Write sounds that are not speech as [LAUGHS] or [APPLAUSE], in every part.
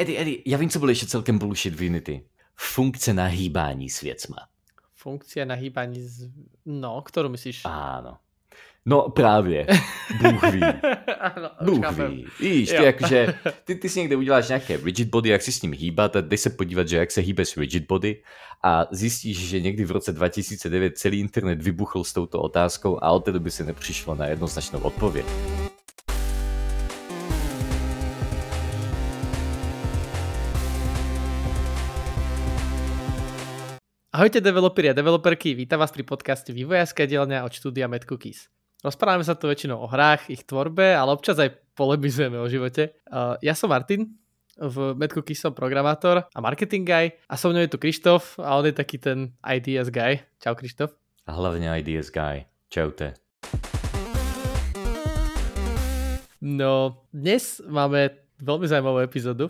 Eddie, Eddie, já vím, co bylo ještě celkem bullshit v Unity. Funkce na hýbání s věcma. Funkcia na hýbání z... No, kterou myslíš? Áno. No právě, Bůh ví. [LAUGHS] ano, Bůh ví. Víš, ty jakože, [LAUGHS] ty, ty si někde uděláš nějaké rigid body, jak si s ním hýbat a jdeš se podívat, že jak se hýbe s rigid body a zjistíš, že někdy v roce 2009 celý internet vybuchl s touto otázkou a od té doby se nepřišlo na jednoznačnou odpověď. Ahojte developeri a developerky, vítam vás pri podcaste Vývojárska dielňa od štúdia Mad Cookies. Rozprávame sa tu väčšinou o hrách, ich tvorbe, ale občas aj polemizujeme o živote. Uh, ja som Martin, v Mad Cookies som programátor a marketing guy a so mnou je tu Krištof a on je taký ten ideas guy. Čau Krištof. A hlavně Ideas Guy. Čaute. No, dnes máme veľmi zaujímavú epizódu,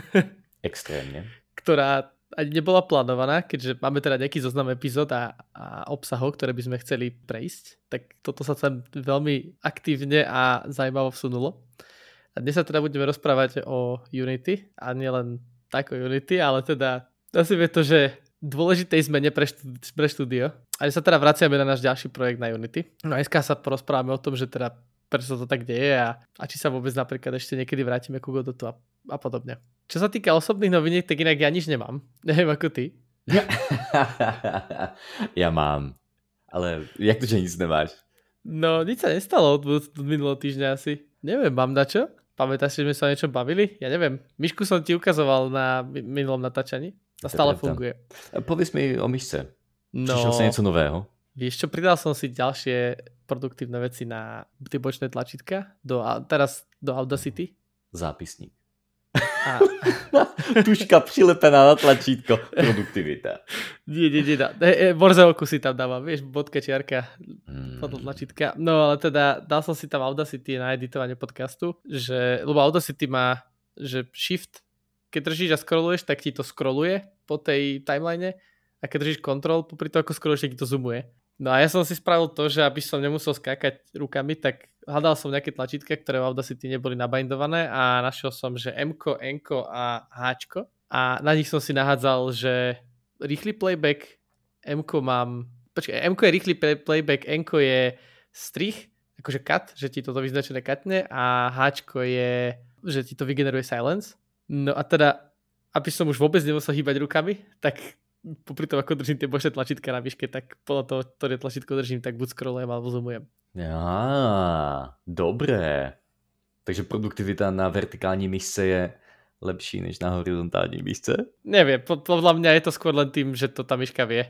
[LAUGHS] Extrémně. ktorá ani nebola plánovaná, keďže máme teda nejaký zoznam epizód a, a obsahov, ktoré by sme chceli prejsť, tak toto sa tam veľmi aktívne a zaujímavo vsunulo. A dnes sa teda budeme rozprávať o Unity a nielen tak o Unity, ale teda nazvime to, že dôležitej zmene pre, štú, pre štúdio. A sa teda vraciame na náš ďalší projekt na Unity. No a dneska sa porozprávame o tom, že teda prečo to tak deje a, a či sa vôbec napríklad ešte niekedy vrátime ku Godotu a, a podobne. Čo sa týka osobných noviniek, tak inak ja nič nemám. [LAUGHS] Neviem ako ty. [LAUGHS] Já mám. Ale jak to, že nic nemáš? No, nič sa nestalo od, od minulého týždňa asi. Neviem, mám na čo? Pamätáš si, že sme sa o niečom bavili? Ja neviem. Myšku som ti ukazoval na mi- minulom natáčaní. A stále funguje. Pověz mi o myšce. No, Přišel se něco nového? Vieš čo, pridal som si ďalšie produktívne veci na tie bočné tlačítka. Do, a teraz do Audacity. Zápisník. A, [LAUGHS] Tuška přilepená na tlačítko. Produktivita. nie, nie, nie. Da, e, e, Morzeovku si tam dávam, vieš, bodka, čiarka, Hmm. podľa tlačítka. No ale teda dal som si tam Audacity na editovanie podcastu, že, lebo Audacity má, že shift, keď držíš a scrolluješ, tak ti to scrolluje po tej timeline a keď držíš control, popri to ako scrolluješ, tak ti to zoomuje. No a ja som si spravil to, že aby som nemusel skákať rukami, tak hľadal som nejaké tlačítka, ktoré v Audacity neboli nabindované a našiel som, že M, N a H a na nich som si nahádzal, že rýchly playback, M mám počkaj, M je rýchly play- playback, N je strich, akože cut, že ti toto vyznačené katne a H je, že ti to vygeneruje silence. No a teda, aby som už vôbec nemusel hýbať rukami, tak popri tom, ako držím tie bočné tlačítka na výške, tak podľa toho, ktoré tlačítko držím, tak buď scrollujem alebo zoomujem. Já, dobré. Takže produktivita na vertikální myšce je lepší než na horizontální myšce? Neviem, po- podľa mňa je to skôr len tým, že to tá myška vie.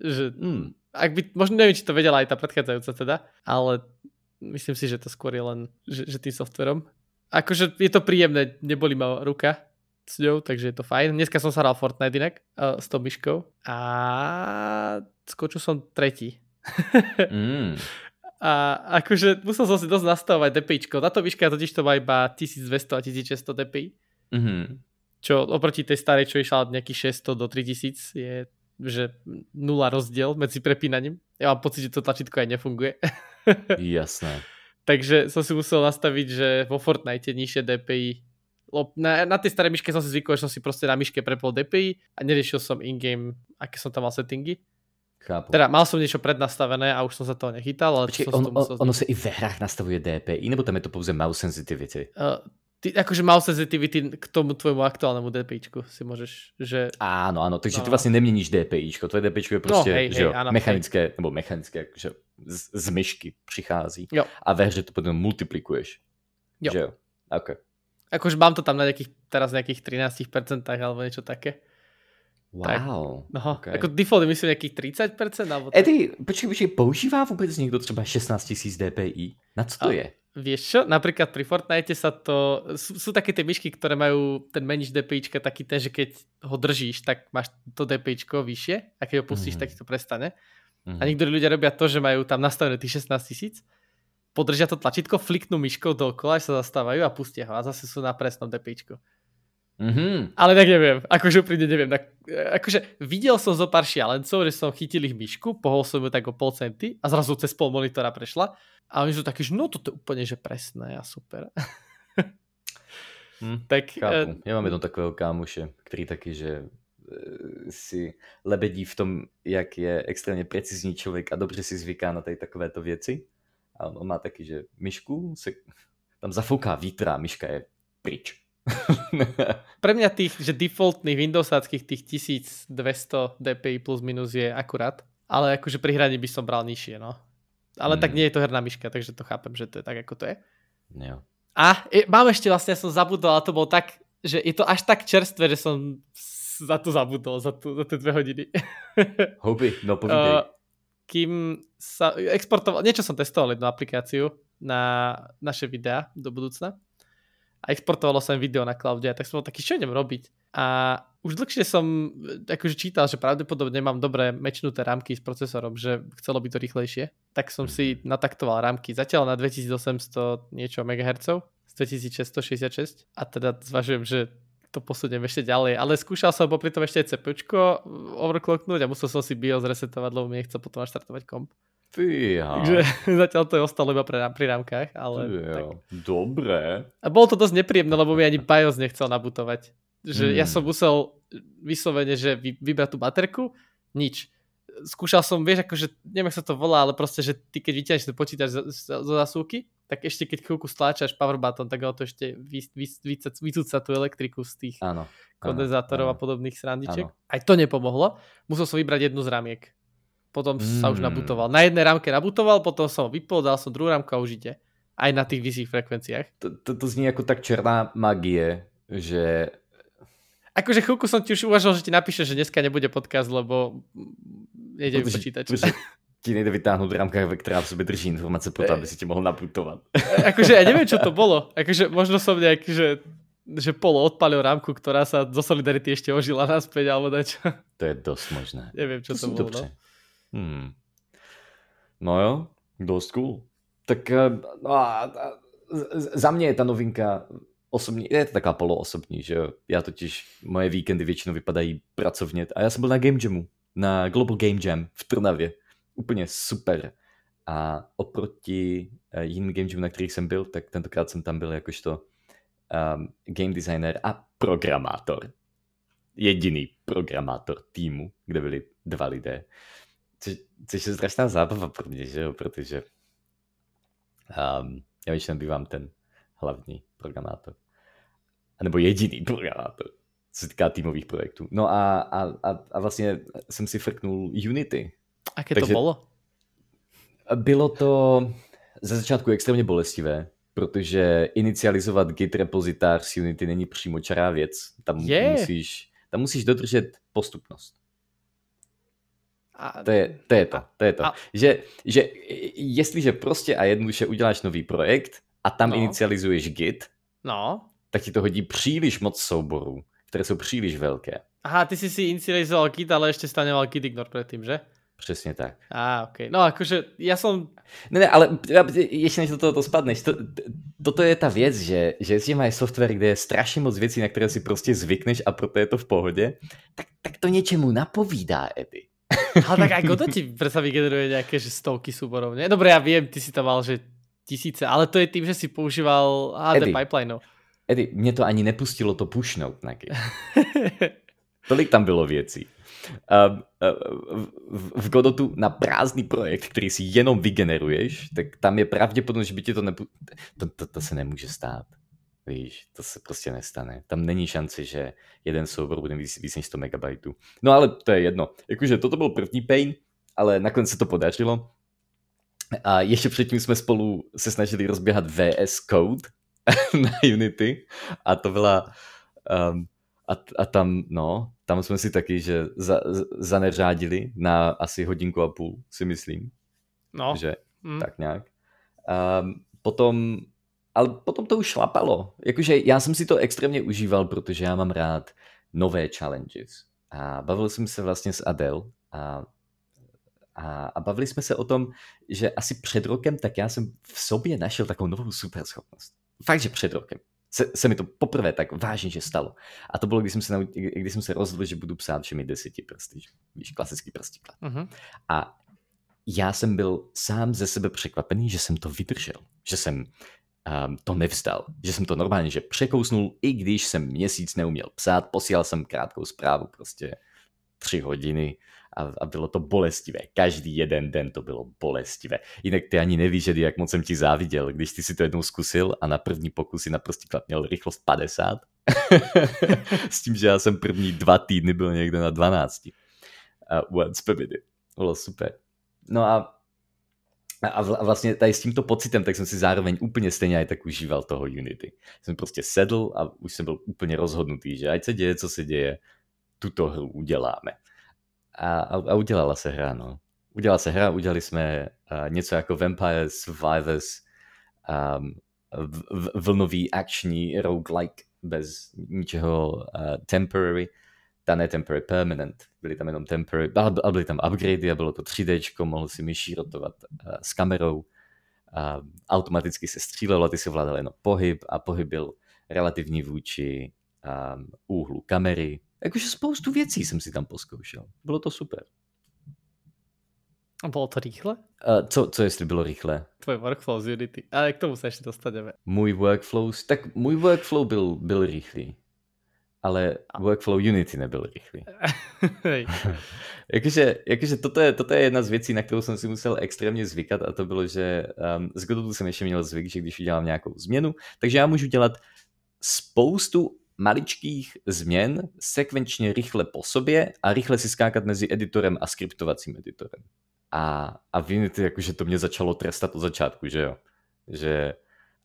Že, Hmm. ak by, možno neviem, či to vedela aj tá predchádzajúca teda, ale myslím si, že to skôr je len, že, že tým softverom. Akože je to príjemné, neboli ma ruka s ňou, takže je to fajn. Dneska som sa hral Fortnite inak uh, s tou myškou a skočil som tretí. Hmm. [LAUGHS] A akože musel som si dosť nastavovať DPIčko. Táto výška totiž to má iba 1200 a 1600 DPI, Mhm. čo oproti tej starej, čo išla od nejakých 600 do 3000 je že nula rozdiel medzi prepínaním. Ja mám pocit, že to tlačítko aj nefunguje. [LAUGHS] Jasné. Takže som si musel nastaviť, že vo Fortnite nižšie DPI. Na, na tej starej myške som si zvykol, že som si proste na myške prepol DPI a neriešil som in-game, aké som tam mal settingy. Chápu. Teda mal som niečo prednastavené a už som sa toho nechytal, ale Počkej, on, to on, ono se i ve hrách nastavuje DPI, nebo tam je to pouze mouse sensitivity? Uh, ty, akože mouse sensitivity k tomu tvojmu aktuálnemu DPIčku si môžeš, že... Áno, áno, takže ty No. vlastně neměníš DPIčko, tvoje DPIčko je prostě, hej, že jo, hej, áno, mechanické, nebo mechanické, že z, z myšky přichází. Jo. A ve hře to potom multiplikuješ. Jo. Že jo, ok. Akože mám to tam na nejakých, teraz nejakých 13% alebo niečo také. Tak. Wow. No, ok. okay. ako default je myslím nejakých 30% alebo tak. Eddie, počkej, počkej, používá vůbec někdo třeba 16 000 DPI? Na co to A- je? Vieš čo, napríklad pri Fortnite sa to, sú, sú také tie myšky, ktoré majú ten menič DPIčka taký ten, že keď ho držíš, tak máš to DPIčko vyššie a keď ho pustíš, Mhm. tak ti to prestane. Mhm. A niektorí ľudia robia to, že majú tam nastavené tých 16 tisíc, podržia to tlačítko, fliknú myškou dookola, až sa zastávajú a pustia ho a zase sú na presnom DPIčku. Mhm. Ale tak neviem, akože úprimne neviem. Tak, akože videl som zo pár šialencov, že som chytil ich myšku, pohol som ju tak o pol centy a zrazu cez pol monitora prešla a oni sú takí, že no toto je úplne že presné a super. Hm, Tak, chápu. eh, Já mám jedno takového kámoše, který taky, že eh, si lebedí v tom, jak je extrémně precizní člověk a dobře si zvyká na tady takovéto věci. A on, má taky, že myšku se tam zafouká vítr a myška je pryč. [LAUGHS] Pre mňa tých, že defaultných Windowsáckých tých 1200 dpi plus minus je akurát, ale akože pri hraní by som bral nižšie, no. Ale Hmm. tak nie je to herná myška, takže to chápem, že to je tak, ako to je. jo. A e, mám ešte vlastne, ja som zabudol, a to bol tak, že je to až tak čerstvé, že som za to zabudol, za, tu, za tie dve hodiny. [LAUGHS] Houby, no povídej. Uh, kým sa exportoval, niečo som testoval jednu aplikáciu na naše videá do budúcna. A exportovalo sa im video na cloude, tak som bol taký, čo idem robiť? A už dlhšie som akože čítal, že pravdepodobne mám dobré mečnuté rámky s procesorom, že chcelo by to rýchlejšie, tak som si nataktoval rámky. Zatiaľ na 2800 niečo MHz z 2666 a teda zvažujem, že to posuniem ešte ďalej, ale skúšal som popri tom ešte aj CPUčko overclocknúť a musel som si BIOS resetovať, lebo mi nechcel potom naštartovať komp. Fíha. Takže [LAUGHS] zatiaľ to je ostalo iba pre, pri rámkach, ale tak. Jo. Dobré. A bolo to dosť nepríjemné, lebo mi ani BIOS nechcel nabutovať. Že ja Hmm. som musel vyslovene, že vy, vybrať tú baterku, nič. Skúšal som, vieš, akože, neviem, jak sa to volá, ale proste, že ty keď vyťahneš ten počítač zo, zasúky, tak ešte keď chvíľku stláčaš power button, tak ono to ešte vy, vy, vy, vycúca tú elektriku z tých Áno. kondenzátorov a áno. podobných srandiček. Áno. Aj to nepomohlo. Musel som vybrať jednu z ramiek. Potom mm. sa už Mm. nabutoval. Na jednej rámke nabutoval, potom som ho vypol, dal som druhú rámku a už ide. Aj na tých vyšších frekvenciách. To, to, to zní jako tak černá magie, že Akože chvíľku som ti už uvažoval, že ti napíše, že dneska nebude podcast, lebo nejde protože [LAUGHS] ti nejde vytáhnout rámka, ve která v sobě drží informace pro to, aby si tě mohl naputovat. akože ja neviem, čo to bolo. Akože možno som nejak, že, že polo odpalil rámku, ktorá sa zo Solidarity ešte ožila naspäť, alebo dačo. To je dost možné. neviem, čo to, zní bolo. No. Hmm. No jo, dost cool. Tak eh, no a, a, za mě je ta novinka osobní, je to taková poloosobní, že jo. Já totiž, moje víkendy většinou vypadají pracovně a já jsem byl na Game Jamu, na Global Game Jam v Trnavě. Úplně super. A oproti eh, jiným Game na kterých jsem byl, tak tentokrát jsem tam byl jakožto um, game designer a programátor. Jediný programátor týmu, kde byli dva lidé. Což, což je strašná zábava pro mě, že jo, protože um, já většinou bývám ten hlavní programátor. A nebo jediný programátor, co se týká týmových projektů. No a, a, a vlastně jsem si frknul Unity. Aké to Takže- bolo? Bylo to ze začátku extrémně bolestivé, protože inicializovat Git repozitář z Unity není přímo čará věc. Tam, Je. musíš, tam musíš dodržet postupnost. A, To je to. Je to, to, je to. a- Že, že jestliže prostě a jednoduše uděláš nový projekt a tam No. inicializuješ Git, No. tak ti to hodí příliš moc souborů, které jsou příliš velké. Aha, ty si si inicializoval Git, ale ešte stále nemal Git ignore predtým, že? Přesně tak. Á, ok. No akože ja som... Ne, ne, ale ještě než do toho to spadneš, to, to, toto je ta věc, že, že jestli máš software, kde je strašně moc věcí, na které si prostě zvykneš a proto je to v pohodě, tak, tak to něčemu napovídá, Eddie. [LAUGHS] Ale tak aj Godot ti predsa vygeneruje nejaké že stovky súborov, nie? Dobre, ja viem, ty si tam mal, že tisíce, ale to je tým, že si používal HD Eddie. pipeline. Eddie, mě to ani nepustilo to pušnout na Git. [LAUGHS] Tolik tam bylo věcí. Um, uh, v, Godotu na prázdný projekt, který si jenom vygeneruješ, tak tam je pravděpodobnost, že by ti to nepu... To, to, to se nemůže stát. Víš, to se prostě nestane. Tam není šance, že jeden soubor bude víc, víc než 100 MB. No ale to je jedno. Jakože toto byl první pain, ale nakonec se to podařilo. A ještě předtím jsme spolu se snažili rozběhat VS Code [LAUGHS] na Unity a to byla um, a, a tam, no, tam jsme si taky, že za, zaneřádili na asi hodinku a půl, si myslím, No, že mm. tak nějak. Um, potom, ale potom to už šlapalo. Jakože já jsem si to extrémně užíval, protože já mám rád nové challenges. A bavil jsem se vlastně s Adele a, a, a bavili jsme se o tom, že asi před rokem, tak já jsem v sobě našel takovou novou superschopnost. Fakt, že před rokem. Se, se mi to poprvé tak vážně, že stalo. A to bylo, když jsem se, nau- když jsem se rozhodl, že budu psát všemi deseti prsty. že- Víš, klasický prstíklad. Mhm. A já jsem byl sám ze sebe překvapený, že jsem to vydržel. Že jsem um, to nevstal. Že jsem to normálně že překousnul, i když jsem měsíc neuměl psát, posílal jsem krátkou zprávu, prostě tři hodiny a, a bylo to bolestivé. Každý jeden den to bylo bolestivé. Jinak ty ani nevíš, že jak moc jsem ti záviděl, když ty si to jednou zkusil a na první pokus si naprosto měl rychlost 50. [LAUGHS] S tím, že já jsem první dva týdny byl někde na 12. A per minute. Bylo super. No a a vlastně tady s tímto pocitem, tak jsem si zároveň úplně stejně aj tak užíval toho Unity. Jsem prostě sedl a už jsem byl úplně rozhodnutý, že ať se děje, co se děje, tuto hru uděláme. A, a, udělala se hra, no. Udělala se hra, udělali jsme uh, něco jako Vampire Survivors, um, v, v, vlnový akční roguelike bez ničeho uh, temporary, ta ne temporary permanent, byly tam jenom temporary, a byly tam upgradey a bylo to 3D, mohl si myší rotovat uh, s kamerou, uh, automaticky se střílelo a ty si vládal jenom pohyb a pohyb byl relativní vůči um, úhlu kamery, Jakože spoustu věcí jsem si tam poskoušel. Bylo to super. A bylo to rychle? Uh, co, co jestli bylo rychle? Tvoj workflow z Unity. Ale k tomu se ještě dostaneme. Můj workflow, tak můj workflow byl, byl rychlý. Ale workflow Unity nebyl rychlý. [LAUGHS] [LAUGHS] jakože, jakože toto, je, toto je jedna z věcí, na kterou jsem si musel extrémně zvykat a to bylo, že um, z Godotu jsem ještě měl zvyk, že když udělám nějakou změnu, takže já můžu dělat spoustu maličkých změn sekvenčně rychle po sobě a rychle si skákat mezi editorem a skriptovacím editorem. A, a v Unity jakože to mě začalo trestat od začátku, že jo. Že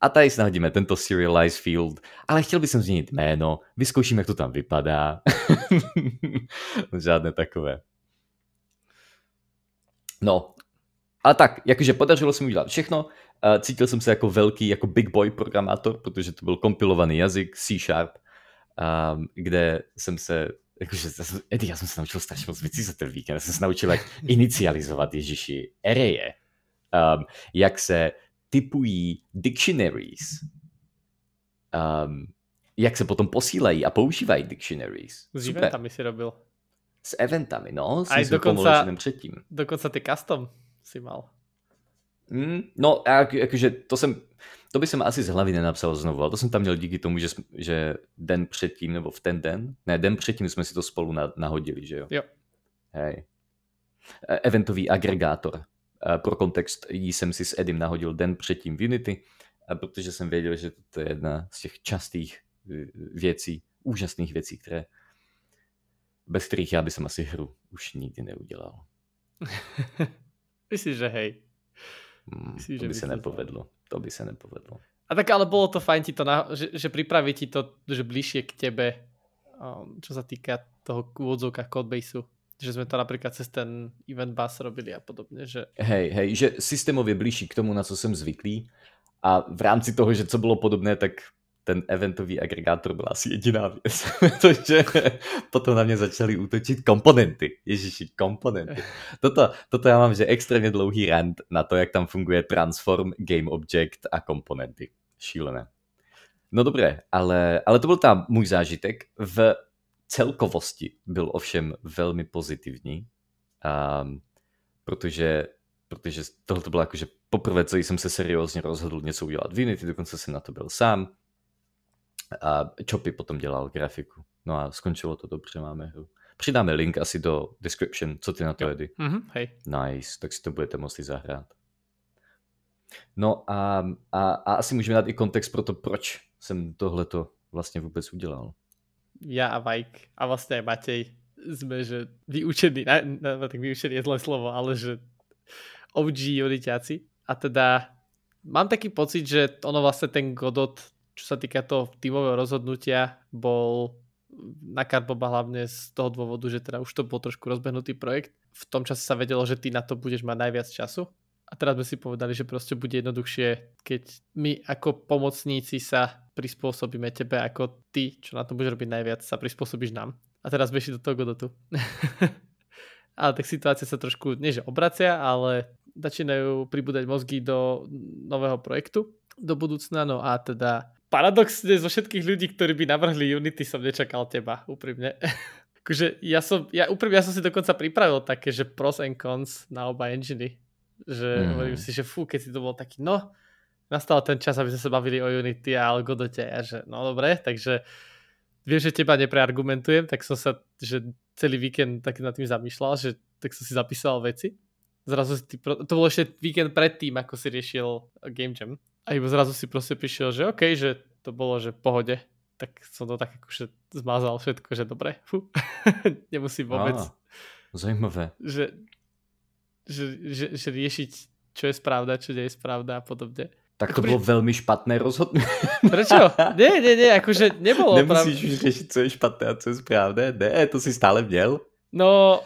a tady si tento serialize field, ale chtěl bych změnit jméno, vyzkouším, jak to tam vypadá. [LAUGHS] Žádné takové. No, ale tak, jakože podařilo se mi udělat všechno, cítil jsem se jako velký, jako big boy programátor, protože to byl kompilovaný jazyk C Sharp um, kde jsem se jakože, Eddie, já jsem se naučil strašně moc věcí za ten víkend. Já jsem se naučil, jak [LAUGHS] inicializovat Ježiši ereje, um, jak se typují dictionaries, um, jak se potom posílají a používají dictionaries. S Super. eventami si robil. S eventami, no. Aj dokonca, předtím. dokonca ty custom si mal. Mm, no, jak, jakože to jsem, to by jsem asi z hlavy nenapsal znovu, ale to jsem tam měl díky tomu, že, že den předtím, nebo v ten den, ne, den předtím jsme si to spolu na, nahodili, že jo? Jo. Hej. E, eventový agregátor. E, pro kontext jí jsem si s Edim nahodil den předtím v Unity, protože jsem věděl, že to je jedna z těch častých e, věcí, úžasných věcí, které bez kterých já bych asi hru už nikdy neudělal. [LAUGHS] Myslíš, že hej? Hmm, Myslíš, to by se nepovedlo. To by se nepovedlo. A tak ale bolo to fajn ti to, na, že, že pripraví ti to, že bližšie k tebe, um, čo sa týka toho úvodzovka codebaseu. Že sme to napríklad cez ten event bus robili a podobne. Že... Hej, hej, že systémově blížší k tomu, na co jsem zvyklý. A v rámci toho, že co bylo podobné, tak ten eventový agregátor byl asi jediná věc, [LAUGHS] protože potom na mě začaly útočit komponenty. Ježiši, komponenty. Toto, toto já mám, že extrémně dlouhý rant na to, jak tam funguje transform, game object a komponenty. Šílené. No dobré, ale, ale to byl tam můj zážitek. V celkovosti byl ovšem velmi pozitivní, um, protože, protože tohle to bylo jakože poprvé, co jsem se seriózně rozhodl něco udělat v Unity, dokonce jsem na to byl sám a Choppy potom dělal grafiku. No a skončilo to dobře, máme hru. Přidáme link asi do description, co ty na to, Edy. Mm-hmm, hej. Nice, tak si to budete moci zahrát. No a, a, a asi můžeme dát i kontext pro to, proč jsem tohleto vlastně vůbec udělal. Já a Vajk a vlastně Matej jsme, že vyučení, ne, ne, tak vyučení je zlé slovo, ale že OG jodiťáci. A teda mám taký pocit, že ono vlastně ten Godot čo sa týka toho tímového rozhodnutia, bol na Karboba hlavne z toho dôvodu, že teda už to bol trošku rozbehnutý projekt. V tom čase sa vedelo, že ty na to budeš mať najviac času. A teraz sme si povedali, že proste bude jednoduchšie, keď my ako pomocníci sa prispôsobíme tebe, ako ty, čo na to budeš robiť najviac, sa prispôsobíš nám. A teraz beží do toho Godotu. [LAUGHS] ale tak situácia sa trošku, nie že obracia, ale začínajú pribúdať mozgy do nového projektu do budúcna, no a teda paradoxne zo všetkých ľudí, ktorí by navrhli Unity, som nečakal teba, úprimne. [LAUGHS] akože ja som, ja úprimne, ja som si dokonca pripravil také, že pros and cons na oba enginy. Že mm. hovorím si, že fú, keď si to bol taký, no, nastal ten čas, aby sme sa bavili o Unity a o Godote. A že no dobre, takže viem, že teba nepreargumentujem, tak som sa, že celý víkend tak nad tým zamýšľal, že tak som si zapísal veci. Zrazu si ty, to bolo ešte víkend predtým, ako si riešil Game Jam. A iba zrazu si proste prišiel, že OK, že to bolo, že v pohode. Tak som to tak akože zmazal všetko, že dobre, fú. [LAUGHS] nemusím vôbec. Á, zajímavé. Že, že, že, že riešiť, čo je správda, čo nie je správda a podobne. Tak to bylo velmi špatné rozhodnutí. Prečo? Nie, nie, nie, akože nebolo. [LAUGHS] Nemusíš prav... už řešit, co je špatné a co je správné. Ne, to si stále měl. No,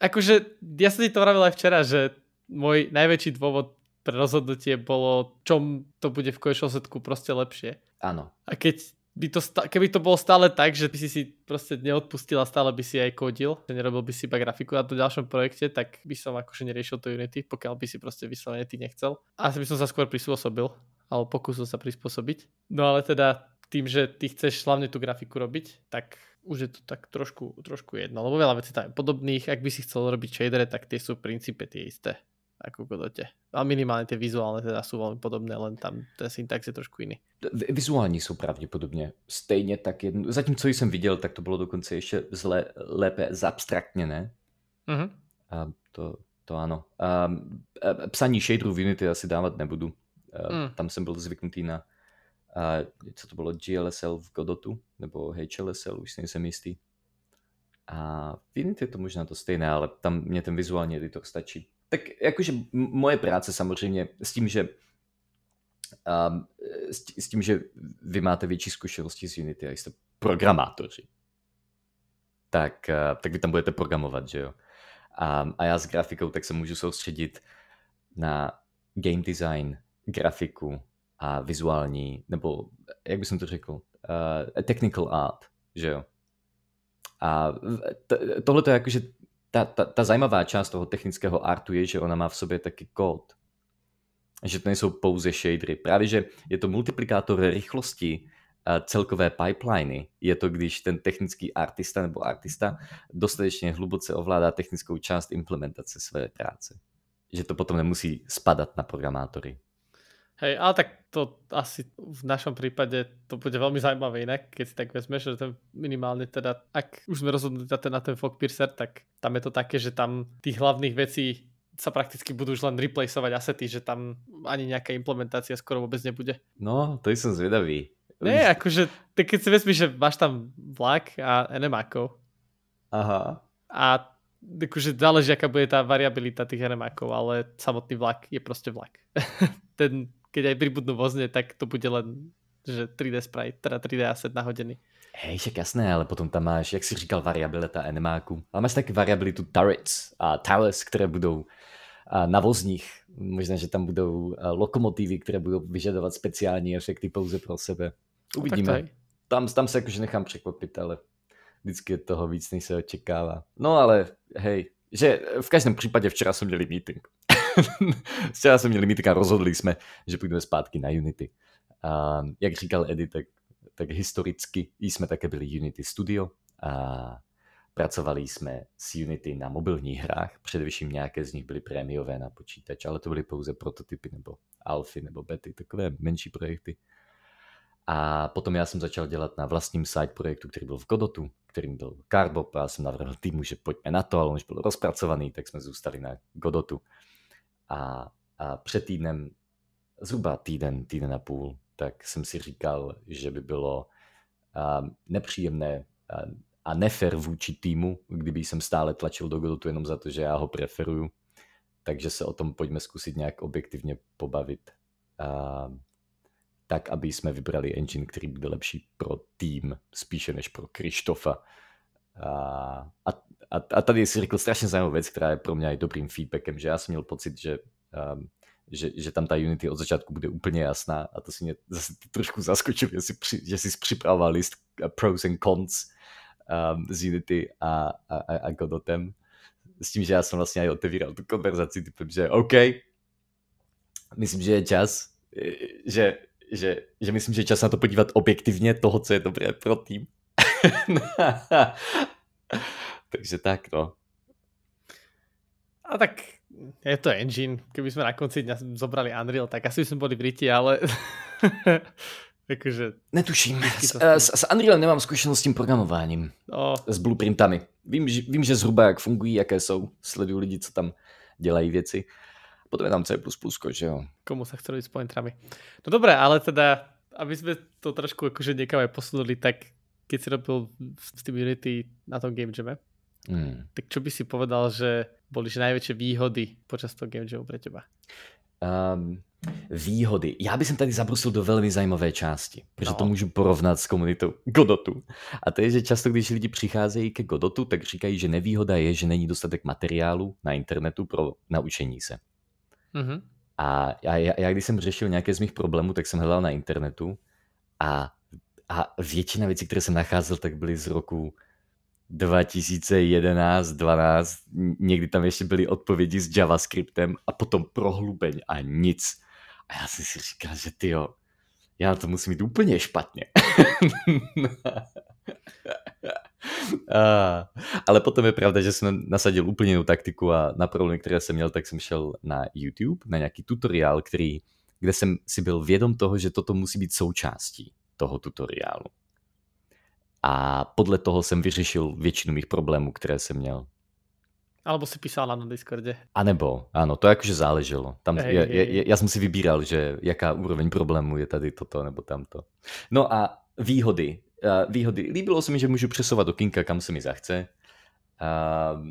akože ja som ti to vravil aj včera, že môj najväčší dôvod pre rozhodnutie bolo, čom to bude v konečnom sledku proste lepšie. Áno. A keď by to, keby to bolo stále tak, že by si si proste neodpustil a stále by si aj kodil, že nerobil by si iba grafiku na to ďalšom projekte, tak by som akože neriešil to Unity, pokiaľ by si proste vyslovene ty nechcel. Asi by som sa skôr prispôsobil, alebo pokusil sa prispôsobiť. No ale teda tým, že ty chceš hlavne tú grafiku robiť, tak už je to tak trošku, trošku jedno, lebo veľa vecí tam je podobných. Ak by si chcel robiť shadere, tak tie sú v princípe tie isté ako Godote. A minimálne tie vizuálne teda sú veľmi podobné, len tam ten syntax je trošku iný. Vizuální jsou pravděpodobně stejně tak jedno. Zatím, co jsem viděl, tak to bylo dokonce ještě zle, lépe zabstraktněné. Uh-huh. A to, to ano. A, a psaní shaderů v Unity asi dávat nebudu. A, mm. Tam jsem byl zvyknutý na a, co to bylo, GLSL v Godotu, nebo HLSL, už nejsem jistý. A v Unity je to možná to stejné, ale tam mě ten vizuální editor stačí. Tak jakože moje práce samozřejmě s tím, že um, s tím, že vy máte větší zkušenosti z Unity a jste programátoři, tak, uh, tak vy tam budete programovat, že jo? A, a já s grafikou tak se můžu soustředit na game design, grafiku a vizuální, nebo jak bych to řekl, uh, technical art, že jo? A tohle to je jakože ta, ta, ta zajímavá část toho technického artu je, že ona má v sobě taky kód. Že to nejsou pouze shadery. Právě, že je to multiplikátor rychlosti celkové pipeliny. Je to, když ten technický artista nebo artista dostatečně hluboce ovládá technickou část implementace své práce. Že to potom nemusí spadat na programátory. Hej, ale tak to asi v našom prípade to bude veľmi zaujímavé inak, keď si tak vezmeš, že ten minimálne teda, ak už sme rozhodnutí na ten, na ten Fogpiercer, tak tam je to také, že tam tých hlavných vecí sa prakticky budú už len replaceovať asety, že tam ani nejaká implementácia skoro vôbec nebude. No, to som zvedavý. Nie, akože, tak keď si vezmeš, že máš tam vlak a NMAkov. Aha. A akože záleží, aká bude tá variabilita tých NMAkov, ale samotný vlak je proste vlak. [LAUGHS] Ten keď aj pribudnú vozne, tak to bude len že 3D sprite, teda 3D asset nahodený. Hej, však jasné, ale potom tam máš, jak si říkal, variabilita animáku. Ale máš taky variabilitu turrets a towers, které budou na vozních. Možná, že tam budou lokomotivy, které budou vyžadovat speciální efekty pouze pro sebe. Uvidíme. No, tam, tam se jakože nechám překvapit, ale vždycky je toho víc, než se očekává. No ale hej, že v každém případě včera jsme měli meeting. [LAUGHS] Včera jsme měli meeting a rozhodli jsme, že půjdeme zpátky na Unity. A jak říkal Eddie, tak, tak historicky jsme také byli Unity Studio a pracovali jsme s Unity na mobilních hrách, především nějaké z nich byly prémiové na počítač, ale to byly pouze prototypy nebo alfy nebo bety, takové menší projekty. A potom já jsem začal dělat na vlastním side projektu, který byl v Godotu, kterým byl Carbop a já jsem navrhl týmu, že pojďme na to, ale on už byl rozpracovaný, tak jsme zůstali na Godotu. A, a před týdnem, zhruba týden, týden a půl, tak jsem si říkal, že by bylo a, nepříjemné a, nefer vůči týmu, kdyby jsem stále tlačil do Godotu jenom za to, že já ho preferuju. Takže se o tom pojďme zkusit nějak objektivně pobavit. A, tak, aby jsme vybrali engine, který bude lepší pro tým, spíše než pro Krištofa. A, a, a tady si řekl strašně zajímavou věc, která je pro mě i dobrým feedbackem, že já jsem měl pocit, že, um, že, že tam ta Unity od začátku bude úplně jasná a to si mě zase trošku zaskočil, že jsi, že jsi připravoval list uh, pros and cons um, z Unity a, a, a Godotem s tím, že já jsem vlastně i otevíral tu konverzaci typem, že OK, myslím, že je čas, že, že, že myslím, že je čas na to podívat objektivně toho, co je dobré pro tým. [LAUGHS] Takže tak, no. A tak je to engine. Keby sme na konci dňa zobrali Unreal, tak asi by sme boli v Riti, ale... [LAUGHS] Takže... Netuším. S, s, s Unrealem nemám zkušenost s tím programováním. No. S blueprintami. Vím, že, vím, že zhruba jak fungují, jaké jsou. Sleduju lidi, co tam dělají věci. Potom je tam C++, že jo. Komu sa chce robiť s pointrami. No dobré, ale teda, aby sme to trošku akože niekam aj posunuli, tak keď si robil s tým Unity na tom Game Jame, Hmm. tak čo by si povedal, že boli že najväčšie výhody počas toho Game Jamu pre teba? Um, výhody. Já bych tady zabrusil do velmi zajímavé části, protože No. to můžu porovnat s komunitou Godotu. A to je, že často, když lidi přicházejí ke Godotu, tak říkají, že nevýhoda je, že není dostatek materiálu na internetu pro naučení se. Mhm. A já, já, já když jsem řešil nějaké z mých problémů, tak jsem hledal na internetu a, a většina věcí, které jsem nacházel, tak byly z roku 2011, 12, někdy tam ještě byly odpovědi s JavaScriptem a potom prohlubeň a nic. A já jsem si říkal, že ty jo, já to musím mít úplně špatně. [LAUGHS] a, ale potom je pravda, že jsem nasadil úplně jinou taktiku a na problémy, které jsem měl, tak jsem šel na YouTube, na nějaký tutoriál, který, kde jsem si byl vědom toho, že toto musí být součástí toho tutoriálu. A podle toho jsem vyřešil většinu mých problémů, které jsem měl. Alebo si písal nám na Discorde. A nebo, ano, to jakože záleželo. Tam, Hej, je, hej. je, je, já jsem si vybíral, že jaká úroveň problému je tady toto nebo tamto. No a výhody. Uh, výhody. Líbilo se mi, že můžu přesovat okinka, kam se mi zachce. Uh,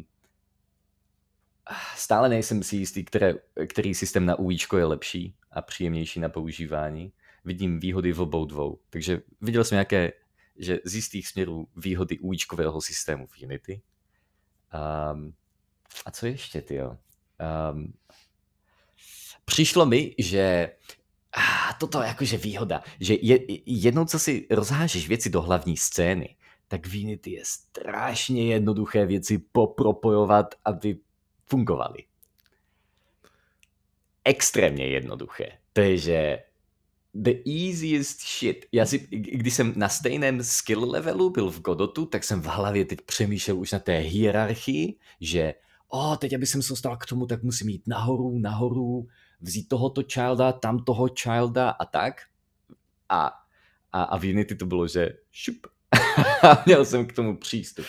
stále nejsem si jistý, které, který systém na UIčko je lepší a příjemnější na používání. Vidím výhody v obou dvou. Takže viděl jsem nějaké, že z jistých směrů výhody UIčkového systému v Unity. Um, a co ještě, ty jo? Um, přišlo mi, že ah, toto je jakože výhoda, že je, jednou, co si rozhážeš věci do hlavní scény, tak v Unity je strašně jednoduché věci popropojovat, aby fungovaly. Extrémně jednoduché. To je, že the easiest shit. Já si, když jsem na stejném skill levelu byl v Godotu, tak jsem v hlavě teď přemýšlel už na té hierarchii, že o, teď aby jsem se dostal k tomu, tak musím jít nahoru, nahoru, vzít tohoto childa, tam toho childa a tak. A, a, a v Unity to bylo, že šup. [LAUGHS] a měl jsem k tomu přístup.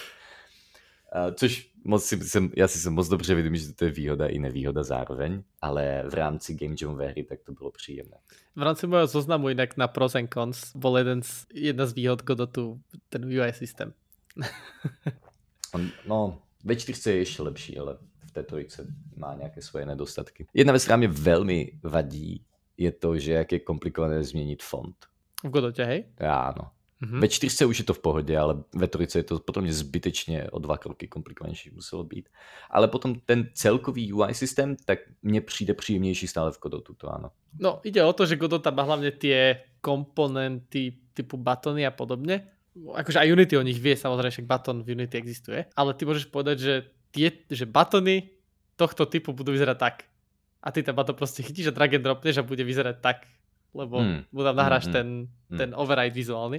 Což moc si, jsem, já si jsem moc dobře vědomý, že to je výhoda i nevýhoda zároveň, ale v rámci Game Jamové hry tak to bylo příjemné. V rámci môjho zoznamu inak na pros and cons bol jeden z, jedna z výhod Godotu, ten UI systém. [LAUGHS] No, ve čtyřce je ještě lepší, ale té trojce má nějaké svoje nedostatky. Jedna věc, která mě velmi vadí, je to, že jak je komplikované změnit font. V Godote, hej? Áno. Mhm. Ve čtyřce už je to v pohodě, ale ve trojce je to potom zbytečně o dva kroky komplikovanější muselo být. Ale potom ten celkový UI systém, tak mně přijde příjemnější stále v Godotu, to áno. No, ide o to, že Godot tam má hlavne tie komponenty typu batony a podobne. Akože aj Unity o nich vie, samozrejme, však baton v Unity existuje. Ale ty môžeš povedať, že, tie, že batony tohto typu budú vyzerať tak. A ty ten baton proste chytíš a drag and dropneš a bude vyzerať tak. Lebo Hmm. mu tam nahráš Hmm, ten, hmm. ten override vizuálny.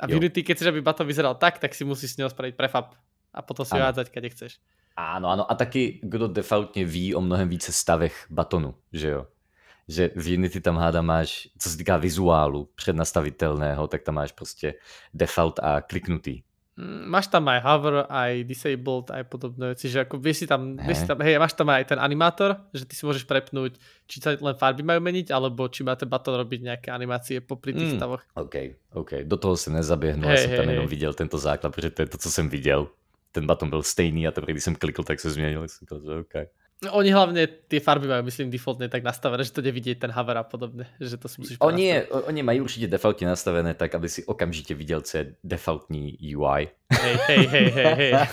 A v. Unity, keď chceš, aby baton vyzeral tak, tak si musíš s ním spraviť prefab. A potom si ho Ano. hádzať, kade chceš. Áno, áno. A taky Godot defaultně ví o mnohem více stavech batonu, že jo? Že v Unity tam háda máš, co se týká vizuálu přednastavitelného, tak tam máš prostě default a kliknutý. Mm, Máš tam aj hover, aj disabled, aj podobné veci, že ako vieš si tam, vieš si tam, hej, máš tam aj ten animátor, že ty si môžeš prepnúť, či sa len farby majú meniť, alebo či má ten baton robiť nejaké animácie popri tých Mm. stavoch. OK, OK. Do toho se nezaběhnu, Hej, já jsem hej, tam jenom hej. viděl tento základ, protože to je to, co jsem viděl. Ten baton byl stejný a teprve, když jsem klikl, tak se změnil. Tak jsem to, že OK. No, Oni hlavne tie farby majú, myslím, defaultne tak nastavené, že to nevidieť ten hover a podobne, že to si musíš Oni, je, oni mají určitě defaultně nastavené tak, aby si okamžitě viděl, co je defaultní UI. Hej, hej, hej, hej, hej. [LAUGHS]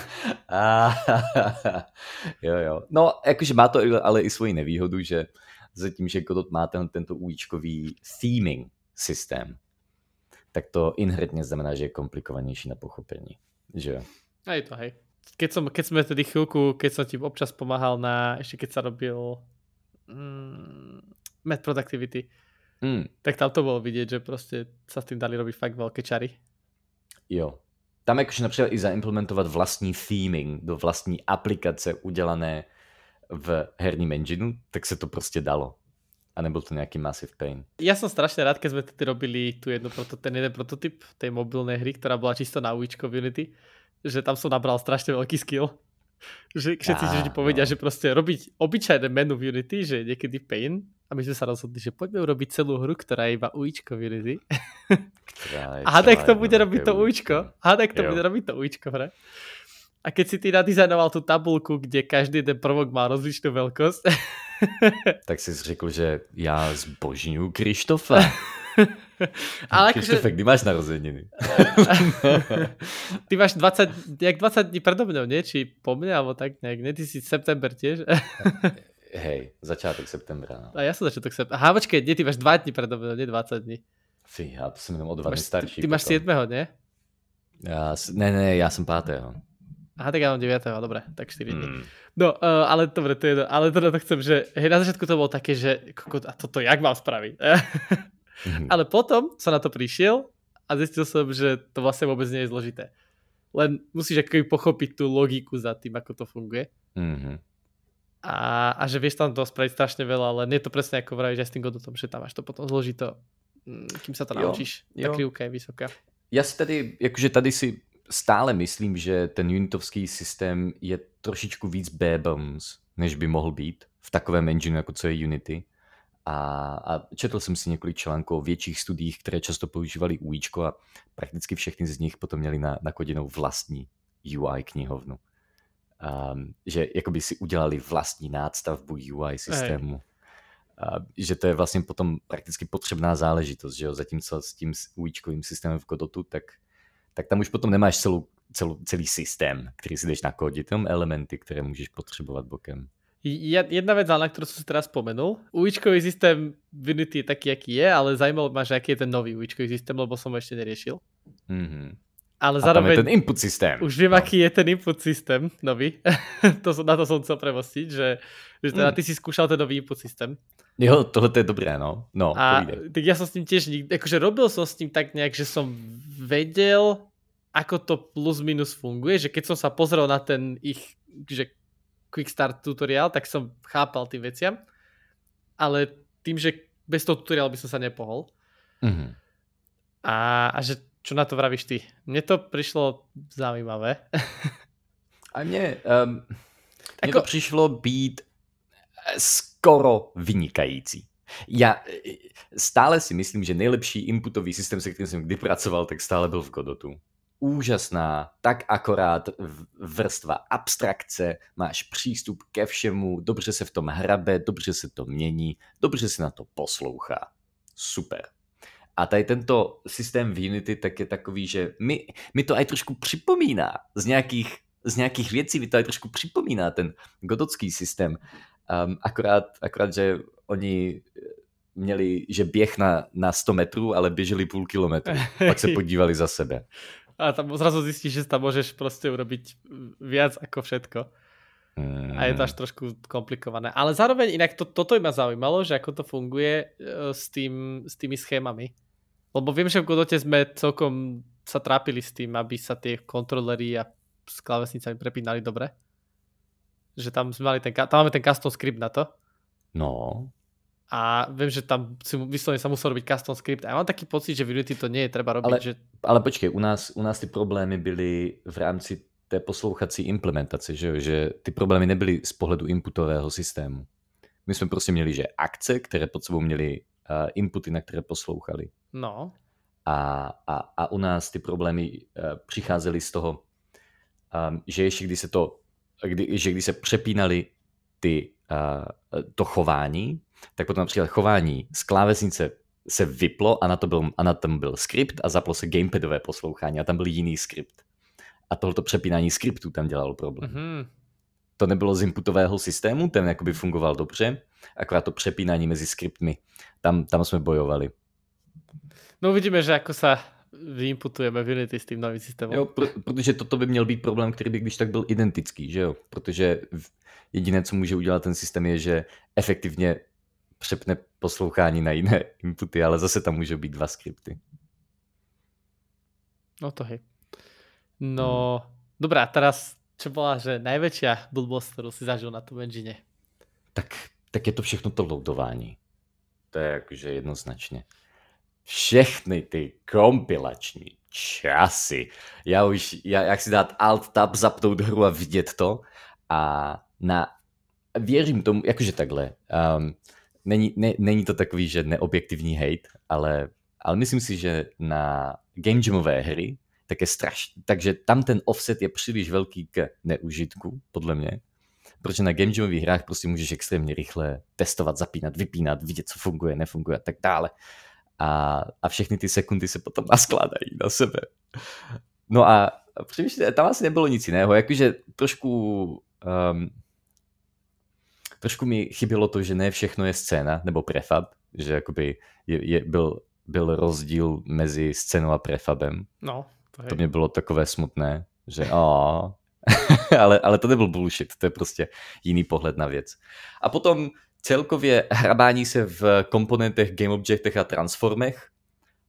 Jo, jo. No, jakože má to ale i svoji nevýhodu, že zatím, že Godot má ten, tento účkový theming systém, tak to inherentně znamená, že je komplikovanější na pochopení. Že jo? Hej to, hej. Keď, som, keď sme tedy chvíľku, keď som ti občas pomáhal na, ešte keď sa robil mm, Math Productivity, Mm, tak tam to bolo vidieť, že proste sa s tým dali robiť fakt veľké čary. jo. Tam jakože například i zaimplementovat vlastní theming do vlastní aplikace udělané v herním engineu, tak se to prostě dalo. A nebyl to nejaký massive pain. Ja som strašne rád, keď sme tedy robili tu jednu proto, ten jeden prototyp tej mobilnej hry, ktorá bola čisto na ujíčko v Unity, že tam som nabral strašne veľký skill. Že všetci vždy povedia, no. že proste robiť obyčajné menu v Unity, že je niekedy pain. A my sme sa rozhodli, že poďme urobiť celú hru, ktorá je iba ujíčko v Unity. A hádaj, kto bude robiť to ujíčko. Hádaj, kto bude robiť to ujíčko v hre. A keď si ty nadizajnoval tú tabulku, kde každý ten prvok má rozličnú veľkosť, Tak si řekl, že já zbožňuju Krištofa. [LAUGHS] [LAUGHS] ale akože, kdy máš narozeniny? [LAUGHS] ty máš 20, jak 20 dní predo mňou, nie? Či po mne, alebo tak nejak, nie? Ty si september tiež? [LAUGHS] Hej, začátek septembra. No. A ja som začiatok septembra. Aha, počkej, nie, ty máš 2 dní predo mňou, nie 20 dní. Já to jsem jenom o dva dny Máš, starší. ty máš potom. 7, nie? S- ne, ne, já jsem pátého. Aha, tak ja mám 9, dobre, tak 4 dní. Hmm. No, uh, ale dobre, to je jedno. Ale teda to chcem, že hej, na začiatku to bolo také, že kokot, a toto jak mám spraviť? Mhm. ale potom som na to prišiel a zistil som, že to vlastne vôbec nie je zložité. Len musíš akoby pochopiť tú logiku za tým, ako to funguje. Mhm. A, a že vieš tam toho spraviť strašne veľa, ale nie je to presne ako vravíš aj s tým Godotom, že tam máš to potom zložito, mm, kým sa to Jo, naučíš. jo. Ta krivka je vysoká. Já si tady, jakože tady si stále myslím, že ten unitovský systém je trošičku víc bare bones, než by mohl být v takovém engineu, jako co je Unity. A, a četl jsem si několik článků o větších studiích, které často používali UIčko a prakticky všechny z nich potom měli na, nakoděnou vlastní UI knihovnu. Um, že jakoby si udělali vlastní nástavbu UI systému. A, že to je vlastně potom prakticky potřebná záležitost, že jo? zatímco s tím UIčkovým systémem v Godotu, tak, tak tam už potom nemáš celou, celou, celý systém, který si jdeš nakodit, jenom elementy, které můžeš potřebovat bokem. Jedna vec, ale na ktorú som si teraz spomenul. Uičkový systém v Unity je taký, aký je, ale zaujímalo ma, že aký je ten nový uičkový systém, lebo som ho ešte neriešil. Mhm. Ale A tam je zároveň ten input systém. už viem, No. aký je ten input systém nový. [LAUGHS] to na to som chcel premostiť, že, že teda Mm. ty si skúšal ten nový input systém. Jo, tohle je dobré, no. No, A povídej. tak ja som s ním tiež nikdy, akože robil som s ním tak nejak, že som vedel, ako to plus minus funguje, že keď som sa pozrel na ten ich, že quick start tutoriál, tak som chápal tým veciam, ale tým, že bez toho tutoriálu by som sa nepohol. Mhm. A, a že čo na to vravíš ty? Mne to prišlo zaujímavé. A mně, um, mně Ako- to přišlo být eh, skoro vynikající. Já eh, stále si myslím, že nejlepší inputový systém, se kterým jsem kdy pracoval, tak stále byl v Godotu. Úžasná, tak akorát vrstva abstrakce, máš přístup ke všemu, dobře se v tom hrabe, dobře se to mění, dobře se na to poslouchá. Super. A tady tento systém v Unity tak je takový, že mi, mi to aj trošku připomíná z nějakých, z nějakých věcí, mi to aj trošku připomíná ten godotský systém. Um, akorát, akorát, že oni měli, že běh na, na 100 metrů, ale běželi půl kilometru. Pak se [LAUGHS] podívali za sebe. A tam zrazu zistíš, že tam môžeš proste urobiť viac ako všetko. Mm. A je to až trošku komplikované. Ale zároveň inak to, toto ma zaujímalo, že ako to funguje e, s, tým, s tými schémami. Lebo viem, že v Godote sme celkom sa trápili s tým, aby sa tie kontrolery a s klávesnicami prepínali dobre. Že tam sme mali ten, tam máme ten custom script na to. No, A viem, že tam si vyslovene sa musel robiť custom script. A ja mám taký pocit, že v Unity to nie je treba robiť. Ale- Že... ale počkej, u nás, u nás ty problémy byly v rámci té poslouchací implementace, že, že ty problémy nebyly z pohledu inputového systému. My jsme prostě měli, že akce, které pod sebou měly uh, inputy, na které poslouchali. No. A, a, a u nás ty problémy uh, přicházely z toho, um, že ještě když se to, kdy, že když se přepínaly ty, uh, to chování, tak potom například chování z klávesnice se vyplo a na, to byl, a na tom byl skript a zaplo se gamepadové poslouchání a tam byl jiný skript. A tohoto přepínání skriptů tam dělalo problém. Mm-hmm. Mhm. To nebylo z inputového systému, ten jakoby fungoval dobře, akorát to přepínání mezi skriptmi, tam, tam jsme bojovali. No uvidíme, že ako sa vyimputujeme v Unity s tým novým systémom. Jo, pr- protože toto by měl být problém, který by když tak byl identický, že jo? Protože jediné, co může udělat ten systém, je, že efektivně přepne poslouchání na jiné inputy, ale zase tam můžou být dva skripty. No to hej. No, dobrá, teraz čo bola, že najväčšia blbosť, ktorú si zažil na tom engine? tak, tak je to všechno to loadování. To je jakože jednoznačně. Všechny ty kompilační časy. Já už, já, jak si dát alt tab, zapnout hru a vidět to. A na, věřím tomu, jakože takhle. Um, není, ne, není to takový, že neobjektivní hate, ale, ale myslím si, že na game jamové hry tak je strašný. Takže tam ten offset je příliš velký k neužitku, podle mě. Protože na game jamových hrách prostě můžeš extrémně rychle testovat, zapínat, vypínat, vidět, co funguje, nefunguje a tak dále. A, a všechny ty sekundy se potom [LAUGHS] naskládají na sebe. No a přemýšlím, tam asi nebylo nic jiného, jakože trošku um, trošku mi chybělo to, že ne všechno je scéna nebo prefab, že jakoby je, je, byl, byl rozdíl mezi scénou a prefabem. No, to, je. to mě bylo takové smutné, že a [LAUGHS] ale, ale to nebyl bullshit, to je prostě jiný pohled na věc. A potom celkově hrabání se v komponentech, game objectech a transformech,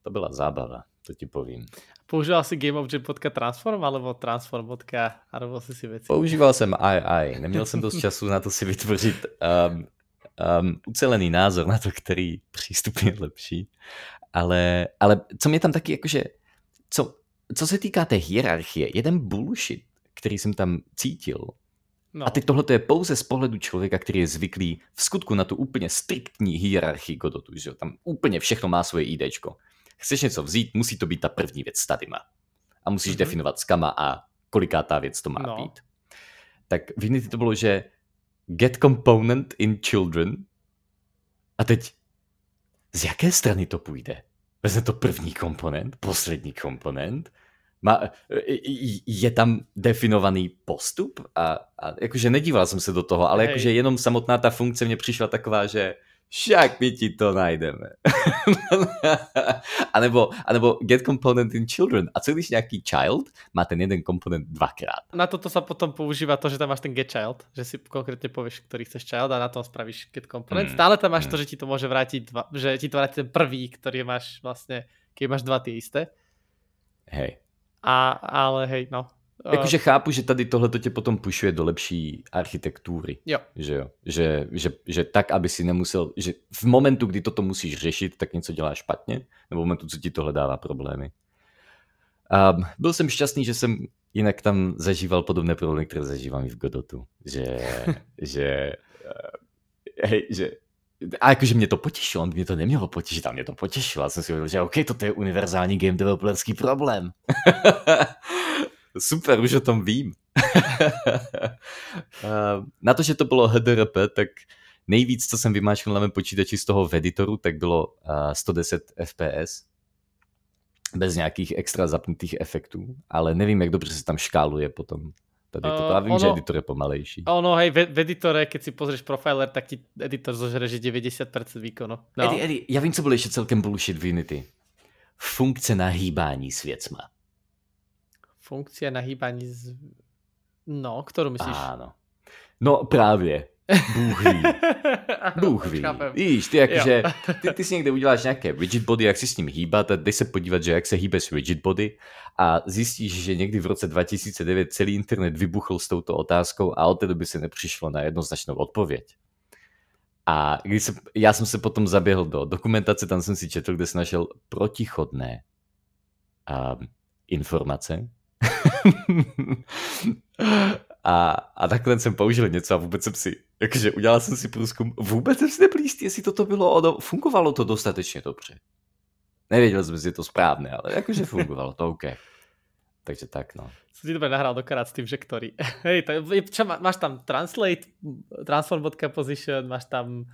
to byla zábava, to ti povím. Používal si GameObject.transform alebo transform. a robil si si věci? Používal jsem AI. Neměl jsem dost [LAUGHS] času na to si vytvořit um, um, ucelený názor na to, který přístup je lepší. Ale, ale co mě tam taky jakože, co, co se týká té hierarchie, jeden bullshit, který jsem tam cítil, No. A teď tohle je pouze z pohledu člověka, který je zvyklý v skutku na tu úplně striktní hierarchii Godotu, že tam úplně všechno má svoje IDčko chceš něco vzít, musí to být ta první věc s tadyma. A musíš mm-hmm. definovat s kama a koliká ta věc to má no. být. Tak v Unity to bylo, že get component in children a teď z jaké strany to půjde? Vezme to první komponent, poslední komponent, má, je tam definovaný postup a, a jakože nedíval jsem se do toho, ale Hej. jakože jenom samotná ta funkce mě přišla taková, že však my ti to najdeme. [LAUGHS] a, nebo, a nebo get component in children. A co když nějaký child má ten jeden komponent dvakrát? Na toto sa potom používá to, že tam máš ten get child, že si konkrétně povieš, ktorý chceš child a na tom spravíš get component. Mm. Stále tam máš mm. to, že ti to môže vrátiť dva, že ti to vráti ten prvý, ktorý máš vlastne, keď máš dva tie isté. Hej. A, ale hej, no, Jakože chápu, že tady tohle to tě potom pušuje do lepší architektury. Jo. Že jo. Že, že, že tak, aby si nemusel, že v momentu, kdy toto musíš řešit, tak něco dělá špatně, nebo v momentu, co ti tohle dává problémy. Um, byl jsem šťastný, že jsem jinak tam zažíval podobné problémy, které zažívám i v Godotu. Že, [LAUGHS] že, uh, hej, že a jakože mě to potěšilo, mě to nemělo potěšit, a mě to potěšilo. Já jsem si uvědomil, že OK, toto je univerzální game developerský problém. [LAUGHS] Super, už o tom vím. [LAUGHS] na to, že to bylo HDRP, tak nejvíc, co jsem vymáčkl na mém počítači z toho v editoru, tak bylo 110 fps bez nějakých extra zapnutých efektů, ale nevím, jak dobře se tam škáluje potom. Tady uh, to. Já vím, ono, že editor je pomalejší. Ono, hej, v, v editore, keď si pozrieš profiler, tak ti editor zožere, že 90% výkonu. No. Eddie, Eddie, já vím, co bylo ještě celkem bullshit v Unity. Funkce nahýbání s věcma. Funkcia nahýbaní z... No, kterou myslíš? Ano. No právě. Bůh ví. [LAUGHS] Bůh ví. Víš, ty, jakože, ty, ty si někde uděláš nějaké rigid body, jak si s ním hýbat a jdeš se podívat, že jak se hýbe s rigid body a zjistíš, že někdy v roce 2009 celý internet vybuchl s touto otázkou a od té doby se nepřišlo na jednoznačnou odpověď. A když se, já jsem se potom zaběhl do dokumentace, tam jsem si četl, kde jsem našel protichodné um, informace, a, a takhle jsem použil něco a vůbec jsem si, jakože udělal jsem si průzkum, vůbec jsem si nebyl jistý, jestli toto bylo, ono, fungovalo to dostatečně dobře. Nevěděl jsem, jestli je to správné, ale jakože fungovalo to, OK. Takže tak, no. Jsem ti dobre nahrál dokrát s tím, že ktorý. [LAUGHS] Hej, to je, čo, máš tam translate, transform.position, máš tam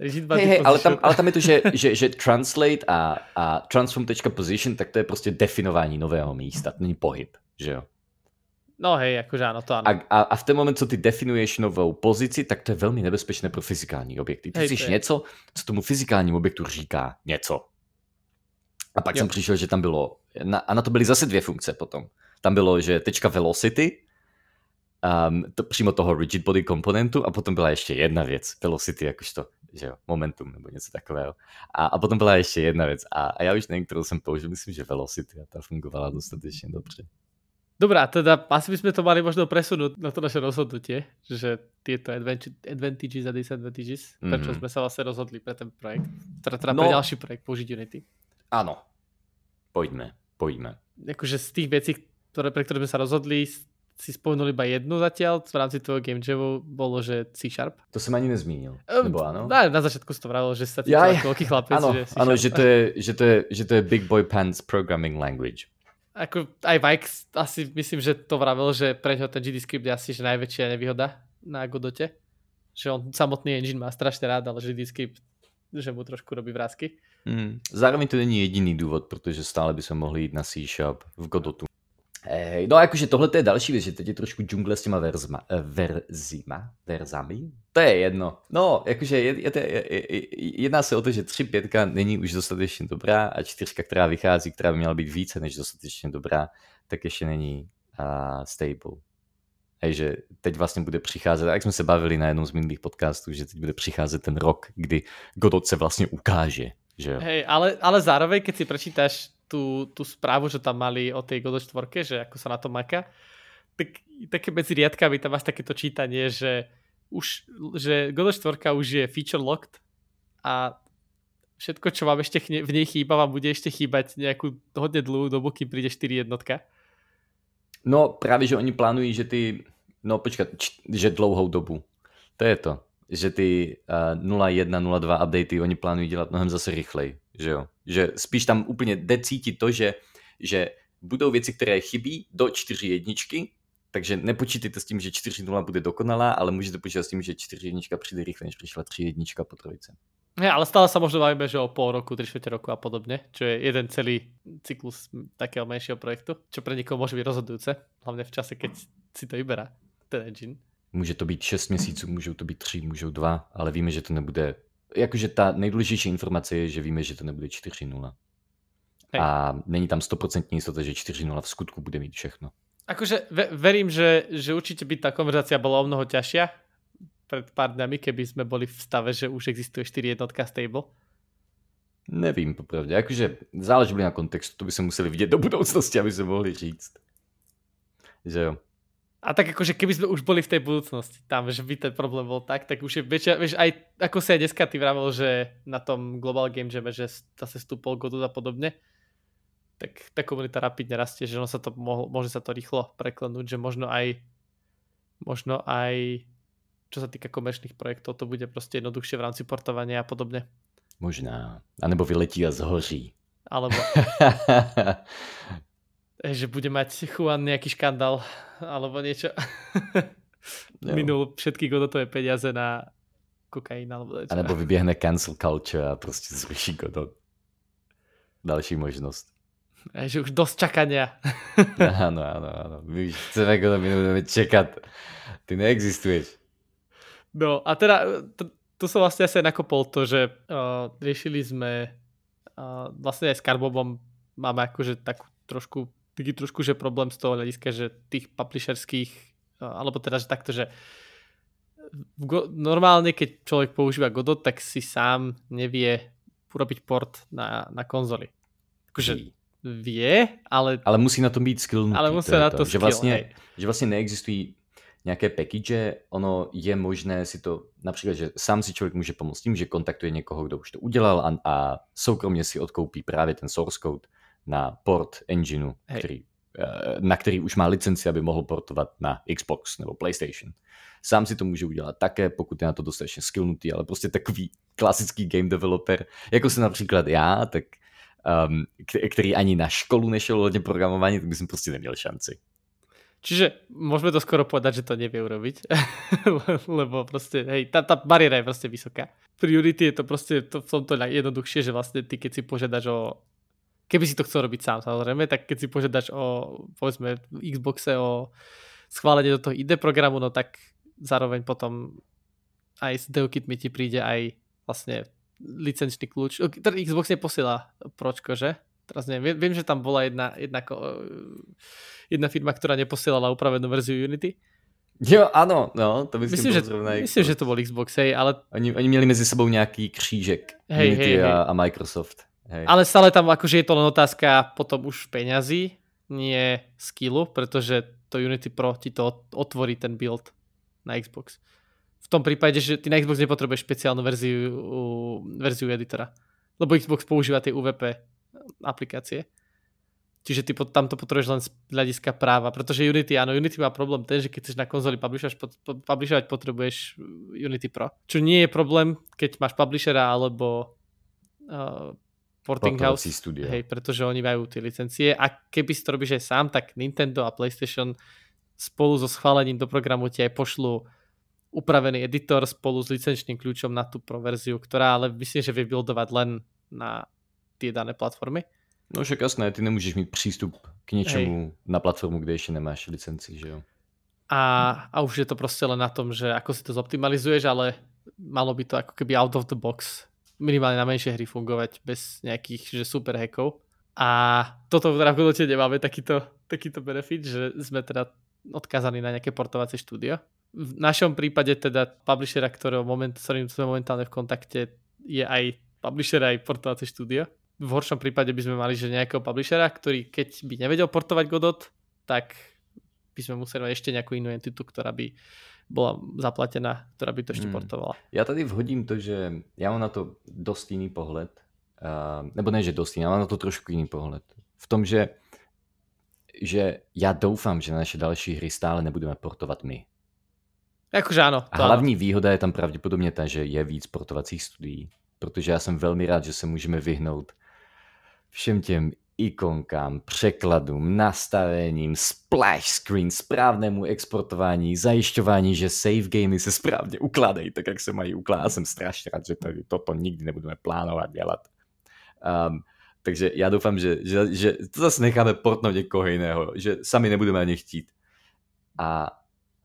Hey, hey, ale, tam, ale tam je to, že, [LAUGHS] že, že translate a, a transform.position, tak to je prostě definování nového místa, to není pohyb, že jo? No hej, jakože ano, to ano. A, a, a v ten moment, co ty definuješ novou pozici, tak to je velmi nebezpečné pro fyzikální objekty. Ty chceš něco, co tomu fyzikálnímu objektu říká něco. A pak jo. jsem přišel, že tam bylo, na, a na to byly zase dvě funkce potom. Tam bylo, že tečka velocity, um, to, přímo toho rigid body komponentu a potom byla ještě jedna věc, velocity jakožto že jo, momentum nebo něco takového. A, a potom byla ještě jedna věc a, a já už nevím, kterou jsem použil, myslím, že velocity a ta fungovala dostatečně dobře. Dobrá, teda asi by sme to mali možno presunúť na to naše rozhodnutie, že tieto advantages a disadvantages, mm-hmm. prečo sme sa vlastne rozhodli pre ten projekt, teda, teda no, pre ďalší projekt použiť Unity. Áno, poďme, poďme. Akože z tých vecí, ktoré, pre ktoré sme sa rozhodli, si spomenul iba jednu zatiaľ, v rámci tvojho game jamu bolo, že C Sharp. To som ani nezmínil, um, nebo áno? Na, na začiatku si to vravil, že sa ti ja, veľký chlapec. Áno, že, áno že, to je, že, to je, že to je Big Boy Pants Programming Language ako aj Mike asi myslím, že to vravel, že pre ňo ten GDScript je asi že najväčšia nevýhoda na Godote. Že on samotný engine má strašne rád, ale GDScript že mu trošku robí vrázky. Mm. Zároveň to není jediný důvod, protože stále by se mohli jít na C Sharp v Godotu. Hej, no jakože tohle je další věc, že teď je trošku džungle s těma verzma, eh, verzima, verzami. To je jedno. No, jakože je, je, je, je, jedná se o to, že 3.5 není už dostatečně dobrá a 4, která vychází, která by měla být více než dostatečně dobrá, tak ještě není uh, stable. Hej, že teď vlastně bude přicházet, jak jsme se bavili na jednom z minulých podcastů, že teď bude přicházet ten rok, kdy Godot se vlastně ukáže. Že jo? Hej, ale, ale zároveň, keď si prečítaš tú, tú správu, že tam mali o tej Godot 4, že ako sa na to maká, tak také medzi riadkami tam máš takéto čítanie, že už, že Godot 4 už je feature locked a všetko, čo vám ešte v nej chýba, vám bude ešte chýbať nejakú hodne dlhú dobu, kým príde 4 jednotka. No právě, že oni plánují, že ty, no počkat, že dlouhou dobu. To je to že ty uh, 0.1, 0.2 updaty oni plánují dělat mnohem zase rychleji, že jo. Že spíš tam úplně jde cítit to, že, že budou věci, které chybí do 4 jedničky, takže nepočítejte s tím, že 4.0 bude dokonalá, ale můžete počítat s tím, že 4 jednička přijde rychle, než přišla 3 jednička po trojice. Ja, ale stále sa možno bavíme, že o pol roku, 3 roku a podobne, čo je jeden celý cyklus takého menšieho projektu, čo pre niekoho môže byť rozhodujúce, hlavne v čase, keď si to vyberá ten engine. Může to být 6 měsíců, můžou to být 3, můžou 2, ale víme, že to nebude... Jakože ta nejdůležitější informace je, že víme, že to nebude 4-0. A není tam 100% jistota, že 4-0 v skutku bude mít všechno. Akože ve, verím, že, že určite by tá konverzácia bola o mnoho ťažšia pred pár dňami, keby sme boli v stave, že už existuje 4 jednotka stable. Nevím, popravdě. Jakože záleží na kontextu, to by se museli vidět do budoucnosti, aby se mohli říct. Že jo. A tak akože keby sme už boli v tej budúcnosti tam, že by ten problém bol tak, tak už je väčšia, vieš, aj ako sa aj dneska ty vravel, že na tom Global Game Jam, že zase stúpol Godot a podobne, tak tá komunita rapidne rastie, že ono sa to mohlo, môže sa to rýchlo preklenúť, že možno aj možno aj čo sa týka komerčných projektov, to bude proste jednoduchšie v rámci portovania a podobne. Možná. A nebo vyletí a zhoří. Alebo [LAUGHS] že bude mať Juan nejaký škandál alebo niečo. [LAUGHS] Minul všetky godotové peniaze na kokain alebo niečo. A nebo vyběhne cancel culture a prostě zruší Godot. Další možnost. A že už dosť čakania. áno, áno, áno. My už chceme Godot, my čekat. Ty neexistuješ. No a teda, to, to som vlastne asi nakopol to, že uh, riešili sme uh, vlastne aj s Carbobom máme akože takú trošku taký trošku, že problém z toho hľadiska, že tých publisherských, alebo teda, že takto, že Go, normálne, keď človek používa Godot, tak si sám nevie urobiť port na, na konzoli. Akože vie, ale... Ale musí na tom být skillnutý. Ale musí na to, to skill, že vlastně, hej. že vlastně neexistují nějaké package, ono je možné si to, například, že sám si člověk může pomoct tím, že kontaktuje někoho, kdo už to udělal a, a soukromně si odkoupí právě ten source code na port engineu, který, eh, na který už má licenci, aby mohl portovat na Xbox nebo PlayStation. Sám si to může udělat také, pokud je na to dostatečně skillnutý, ale prostě takový klasický game developer, jako jsem například já, tak um, který ani na školu nešel hodně programování, tak by jsem prostě neměl šanci. Čiže môžeme to skoro povedať, že to nevie urobiť, [LAUGHS] lebo proste, hej, tá, tá bariéra je proste vysoká. Pri Unity je to proste to, v tomto jednoduchšie, že vlastne ty, keď si požiadaš o keby si to chcel robiť sám samozrejme, tak keď si požiadaš o, povedzme, Xboxe o schválenie do toho ID programu, no tak zároveň potom aj s DeoKit mi ti príde aj vlastne licenčný kľúč. Teda Xbox neposiela pročko, že? Teraz neviem. Viem, že tam bola jedna, jedna, jedna firma, ktorá neposielala upravenú verziu Unity. Jo, ano, no, to myslím, myslím že, myslím, že to bol Xbox, hej, ale... Oni, oni měli mezi sebou nějaký křížek, hej, Unity hej, a, hej. a Microsoft. Hej. Ale stále tam akože je to len otázka potom už peňazí, nie skillu, pretože to Unity Pro ti to otvorí ten build na Xbox. V tom prípade, že ty na Xbox nepotrebuješ špeciálnu verziu, verziu editora, lebo Xbox používa tie UVP aplikácie. Čiže ty tam to potrebuješ len z hľadiska práva, pretože Unity, áno, Unity má problém ten, že keď chceš na konzoli publishovať, potrebuješ Unity Pro. Čo nie je problém, keď máš publishera alebo uh, porting house, studio. hej, pretože oni majú tie licencie a keby si to robíš aj sám, tak Nintendo a PlayStation spolu so schválením do programu ti aj pošlu upravený editor spolu s licenčným kľúčom na tú pro verziu, ktorá ale myslím, že vie buildovať len na tie dané platformy. No však jasné, ty nemůžeš mít přístup k něčemu Hej. na platformu, kde ještě nemáš licenci, že jo? A, a už je to prostě len na tom, že ako si to zoptimalizuješ, ale malo by to ako keby out of the box minimálne na menšie hry fungovať bez nejakých že super hackov. A toto v Godote nemáme takýto, takýto benefit, že sme teda odkázaní na nejaké portovacie štúdio. V našom prípade teda publishera, ktorého moment, s ktorým sme momentálne v kontakte, je aj publisher aj portovacie štúdio v horšom prípade by sme mali že nejakého publishera, ktorý keď by nevedel portovať Godot, tak by sme museli mať ešte nejakú inú entitu, ktorá by bola zaplatená, ktorá by to ešte hmm. portovala. Já tady vhodím to, že já mám na to dost jiný pohled, uh, nebo ne, že dost jiný, ale mám na to trošku jiný pohled. V tom, že že já doufám, že na naše další hry stále nebudeme portovat my. Jakože ano. A hlavní ano. výhoda je tam pravděpodobně ta, že je víc portovacích studií, protože já jsem velmi rád, že se můžeme vyhnout všem těm ikonkám, překladům, nastavením, splash screen, správnému exportování, zajišťování, že save gamey se správně ukládají tak, jak se mají ukládat. Jsem strašně rád, že tady toto nikdy nebudeme plánovat dělat. Um, takže já doufám, že, že, že to zase necháme portnout někoho jiného, že sami nebudeme ani chtít. A,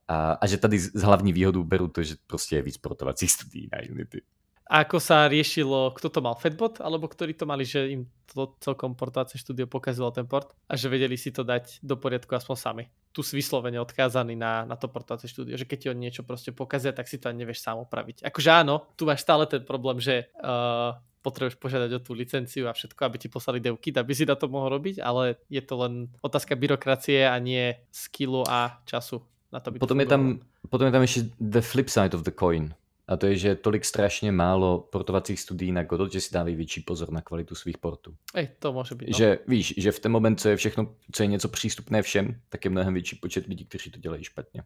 a, a že tady z hlavní výhodu beru to, že prostě je víc portovacích studií na Unity. A ako sa riešilo, kto to mal, Fedbot, alebo ktorí to mali, že im to celkom portáce štúdio pokazilo ten port a že vedeli si to dať do poriadku aspoň sami. Tu si vyslovene odkázaný na, na to portáce štúdio, že keď ti oni niečo proste pokazia, tak si to ani nevieš sám opraviť. Akože áno, tu máš stále ten problém, že uh, potrebuješ požiadať o tú licenciu a všetko, aby ti poslali devkit, aby si na to mohol robiť, ale je to len otázka byrokracie a nie skillu a času na to, by potom, to je tam, potom je tam ešte the flip side of the coin a to je, že tolik strašně málo portovacích studií na Godot, že si dávají větší pozor na kvalitu svých portů. Ej, to může být. No. Že víš, že v ten moment, co je všechno, co je něco přístupné všem, tak je mnohem větší počet lidí, kteří to dělají špatně.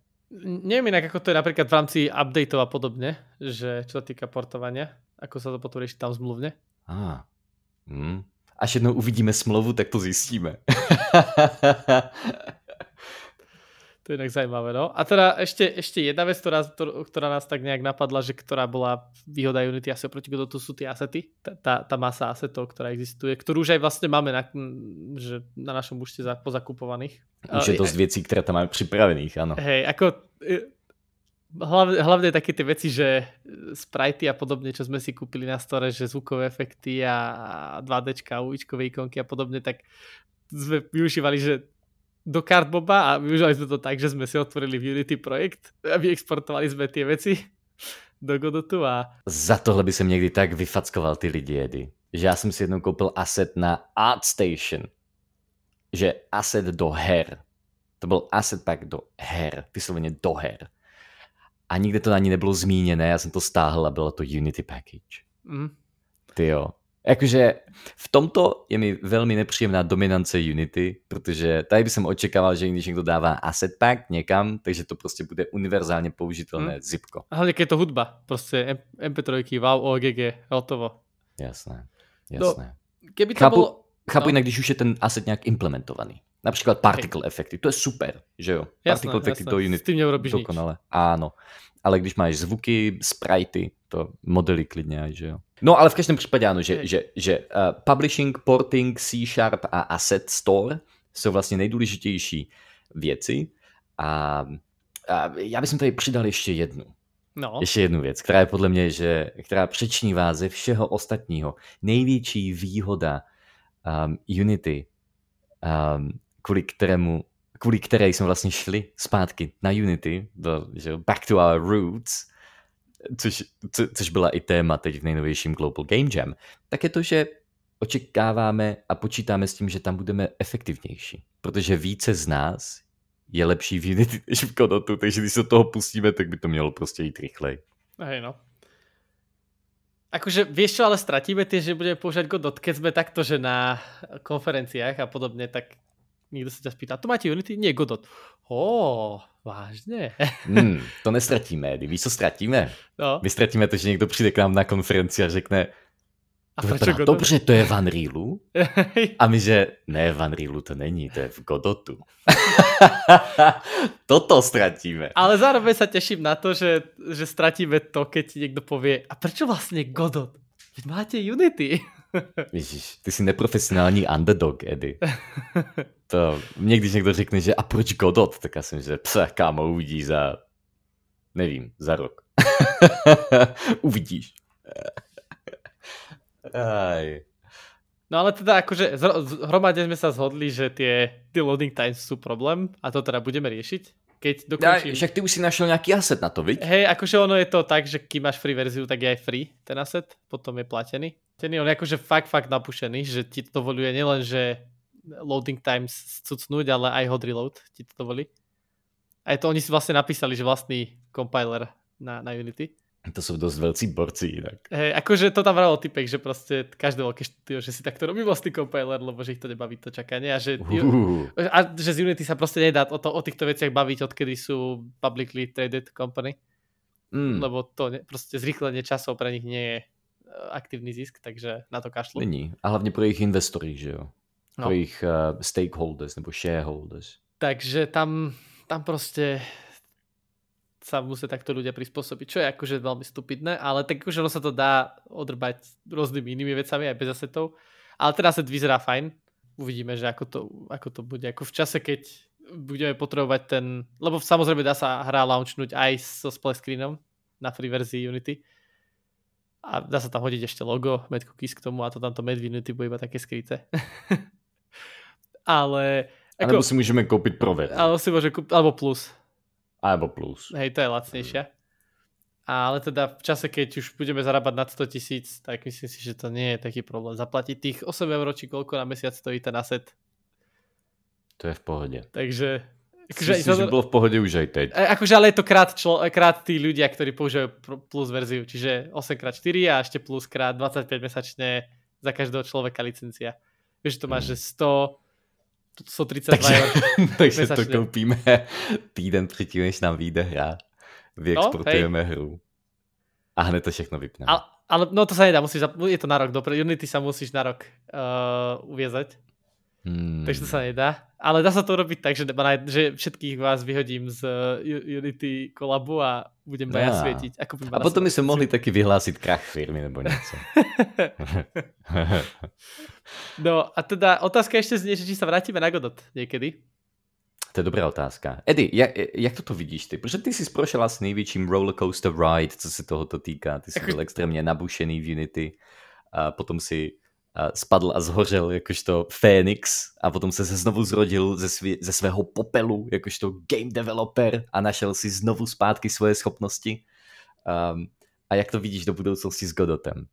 Neviem inak, ako to je napríklad v rámci updateov a podobne, že čo sa týka portovania, ako sa to potom rieši tam zmluvne. Ah. Hmm. Až jednou uvidíme smlouvu, tak to zjistíme. [LAUGHS] To je inak zaujímavé, no. A teda ešte, ešte jedna vec, ktorá, ktorá nás tak nejak napadla, že ktorá bola výhoda Unity asi oproti to sú tie asety, tá, tá, tá masa asetov, ktorá existuje, ktorú už aj vlastne máme na, že na našom účte za, pozakupovaných. Už je dosť vecí, ktoré tam máme pripravených, áno. Hej, ako e, hlavne, hlavne také tie veci, že sprajty a podobne, čo sme si kúpili na store, že zvukové efekty a 2D, uličkové ikonky a podobne, tak sme využívali, že do Cardboba a využili sme to tak, že sme si otvorili v Unity projekt a vyexportovali sme tie veci [LAUGHS] do Godotu a... Za tohle by som někdy tak vyfackoval ty lidi, Edy. Že já jsem si jednou koupil asset na ArtStation. Že asset do her. To byl asset pack do her. Vysloveně do her. A nikde to ani nebylo zmíněné, já jsem to stáhl a bylo to Unity package. Mm. Ty jo. Jakože v tomto je mi velmi nepříjemná dominance Unity, protože tady bych očekával, že když někdo dává asset pack někam, takže to prostě bude univerzálně použitelné hmm. zipko. A hlavně je to hudba, prostě MP3, wow, OGG, hotovo. Jasné, no, jasné. No, keby to chápu, bylo... chápu no. jinak, když už je ten asset nějak implementovaný. Například particle okay. efekty, to je super, že jo? Jasné, particle efekty do Unity, S tím dokonale. Áno, ale když máš zvuky, sprajty, to modely klidně, že jo? No ale v každém případě ano, že, že, že uh, publishing, porting, C-Sharp a Asset Store jsou vlastně nejdůležitější věci. A, a já bych tady přidal ještě jednu. No. Ještě jednu věc, která je podle mě, že, která přečnívá ze všeho ostatního. Největší výhoda um, Unity, um, kvůli kterému kvůli které jsme vlastně šli zpátky na Unity, do, že, back to our roots, což, co, což byla i téma teď v nejnovějším Global Game Jam, tak je to, že očekáváme a počítáme s tím, že tam budeme efektivnější. Protože více z nás je lepší v Unity [LAUGHS] než v Godotu, takže když se toho pustíme, tak by to mělo prostě jít rychlej. Hej no. Akože vieš čo, ale stratíme tie, že budeme používať Godot, keď sme takto, že na konferenciách a podobne, tak niekto sa ťa spýta, to máte Unity? Nie, Godot. Ó, vážne? [LAUGHS] Hmm, to nestratíme. Víš, co ztratíme? No. My ztratíme to, že někdo přijde k nám na konferenci a řekne, A to vypadá dobře, to je v Unrealu. [LAUGHS] A my, že ne, v Unrealu to není, to je v Godotu. [LAUGHS] Toto ztratíme. ale zároveň sa teším na to, že, že stratíme to, keď ti niekto povie, a prečo vlastne Godot? Veď máte Unity. [LAUGHS] Ježíš, ty jsi neprofesionální underdog, Edy. To mě, když někdo řekne, že a proč Godot, tak já jsem, že pse, kámo, uvidíš za, nevím, za rok. [LAUGHS] Uvidíš. Aj. No ale teda akože hromadne sme sa zhodli, že tie, tie loading times sú problém a to teda budeme riešiť. Keď Ja, dokončím... však ty už si našel nějaký asset na to, viď? Hej, akože ono je to tak, že kým máš free verziu, tak je aj free ten asset, potom je platený. Ten on je akože fakt, fakt napušený, že ti to dovoluje nielen, že loading times cucnúť, ale aj hot reload ti to dovolí. A je to, oni si vlastne napísali, že vlastný compiler na, na Unity. To jsou dost velcí borci jinak. Hej, akože to tam vravil typek, že proste každé veľké štúdio, že si takto robí vlastný compiler, lebo že ich to nebaví to čakanie a že, Uh, a že z Unity sa proste nedá o, to, o týchto veciach baviť, odkedy sú publicly traded company. mm, lebo to ne, prostě zrychlenie časov pre nich nie je eh, aktívny zisk, takže na to kašlu. není. A hlavně pro jejich investory, že jo? Pro No. jejich uh, stakeholders nebo shareholders. Takže tam, tam prostě sa musia takto ľudia prispôsobiť, čo je akože veľmi stupidné, ale tak akože ono sa to dá odrbať rôznymi inými vecami aj bez asetov. Ale teda set vyzerá fajn. Uvidíme, že ako to, ako to bude. Ako v čase, keď budeme potrebovať ten... Lebo samozrejme dá sa hra launchnúť aj so splash screenom na free verzii Unity. A dá sa tam hodiť ešte logo, Mad Cookies k tomu a to tamto Mad v Unity bude iba také skryté. [LAUGHS] ale... A nebo si můžeme koupit pro verzi. Ale si môže kúpiť, alebo plus. Alebo plus. Hej, to je lacnejšia. Ale teda v čase, keď už budeme zarábať nad 100 tisíc, tak myslím si, že to nie je taký problém. Zaplatiť tých 8 eur, či koľko na mesiac stojí ten asset. To je v pohodě. Takže... Akože, Myslím, že bylo v pohodě už aj teď. E, Akože ale je to krát, člo, krát tí ľudia, ktorí používajú plus verziu, čiže 8x4 a ešte plus krát 25 mesačne za každého človeka licencia. Vieš, to máš, že 100, 132 Takže, eur. [LAUGHS] takže to koupíme týden předtím, než nám vyjde hra. Vyexportujeme hru. A hned to všechno vypneme. Ale, ale no to sa nedá, musíš, je to na rok, dobre, Unity sa musíš na rok uh, uviezať, Hmm. takže to sa nedá. Ale dá sa to urobiť tak, že, že všetkých vás vyhodím z uh, Unity kolabu a budem iba ja svietiť. Ako A potom by se mohli taky vyhlásit krach firmy nebo něco. [LAUGHS] No a teda otázka ešte znie, že či sa vrátime na Godot niekedy. To je dobrá otázka. Eddie, jak, jak toto vidíš ty? Protože ty jsi prošel s největším rollercoaster ride, co se tohoto týká. Ty jsi Jako- byl extrémně nabušený v Unity. A potom si spadl a zhořel jakožto Fénix a potom se znovu zrodil ze, svě, ze svého popelu jakožto game developer a našel si znovu zpátky svoje schopnosti. Um, a jak to vidíš do budoucnosti s Godotem?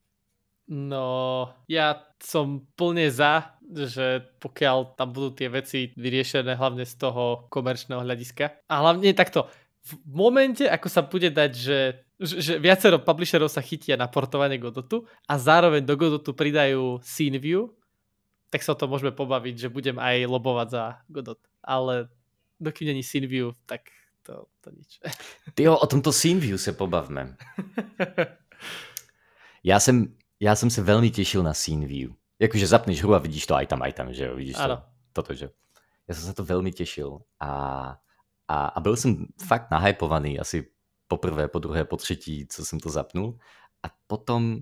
No, ja som plne za, že pokiaľ tam budú tie veci vyriešené hlavne z toho komerčného hľadiska. A hlavne takto, v momente, ako sa bude dať, že, že, viacero publisherov sa chytia na portovanie Godotu a zároveň do Godotu pridajú Scene View, tak sa o tom môžeme pobaviť, že budem aj lobovať za Godot. Ale dokým není Scene View, tak to, to nič. [LAUGHS] Tyjo, o tomto scene view se pobavme. [LAUGHS] Já jsem, já jsem se velmi těšil na scene view. Jakože zapneš hru a vidíš to aj tam, aj tam, že jo, vidíš Ano. to, toto, že. Já jsem se to velmi těšil a, a, a byl jsem fakt nahypovaný asi poprvé, po druhé, po třetí, co jsem to zapnul. A potom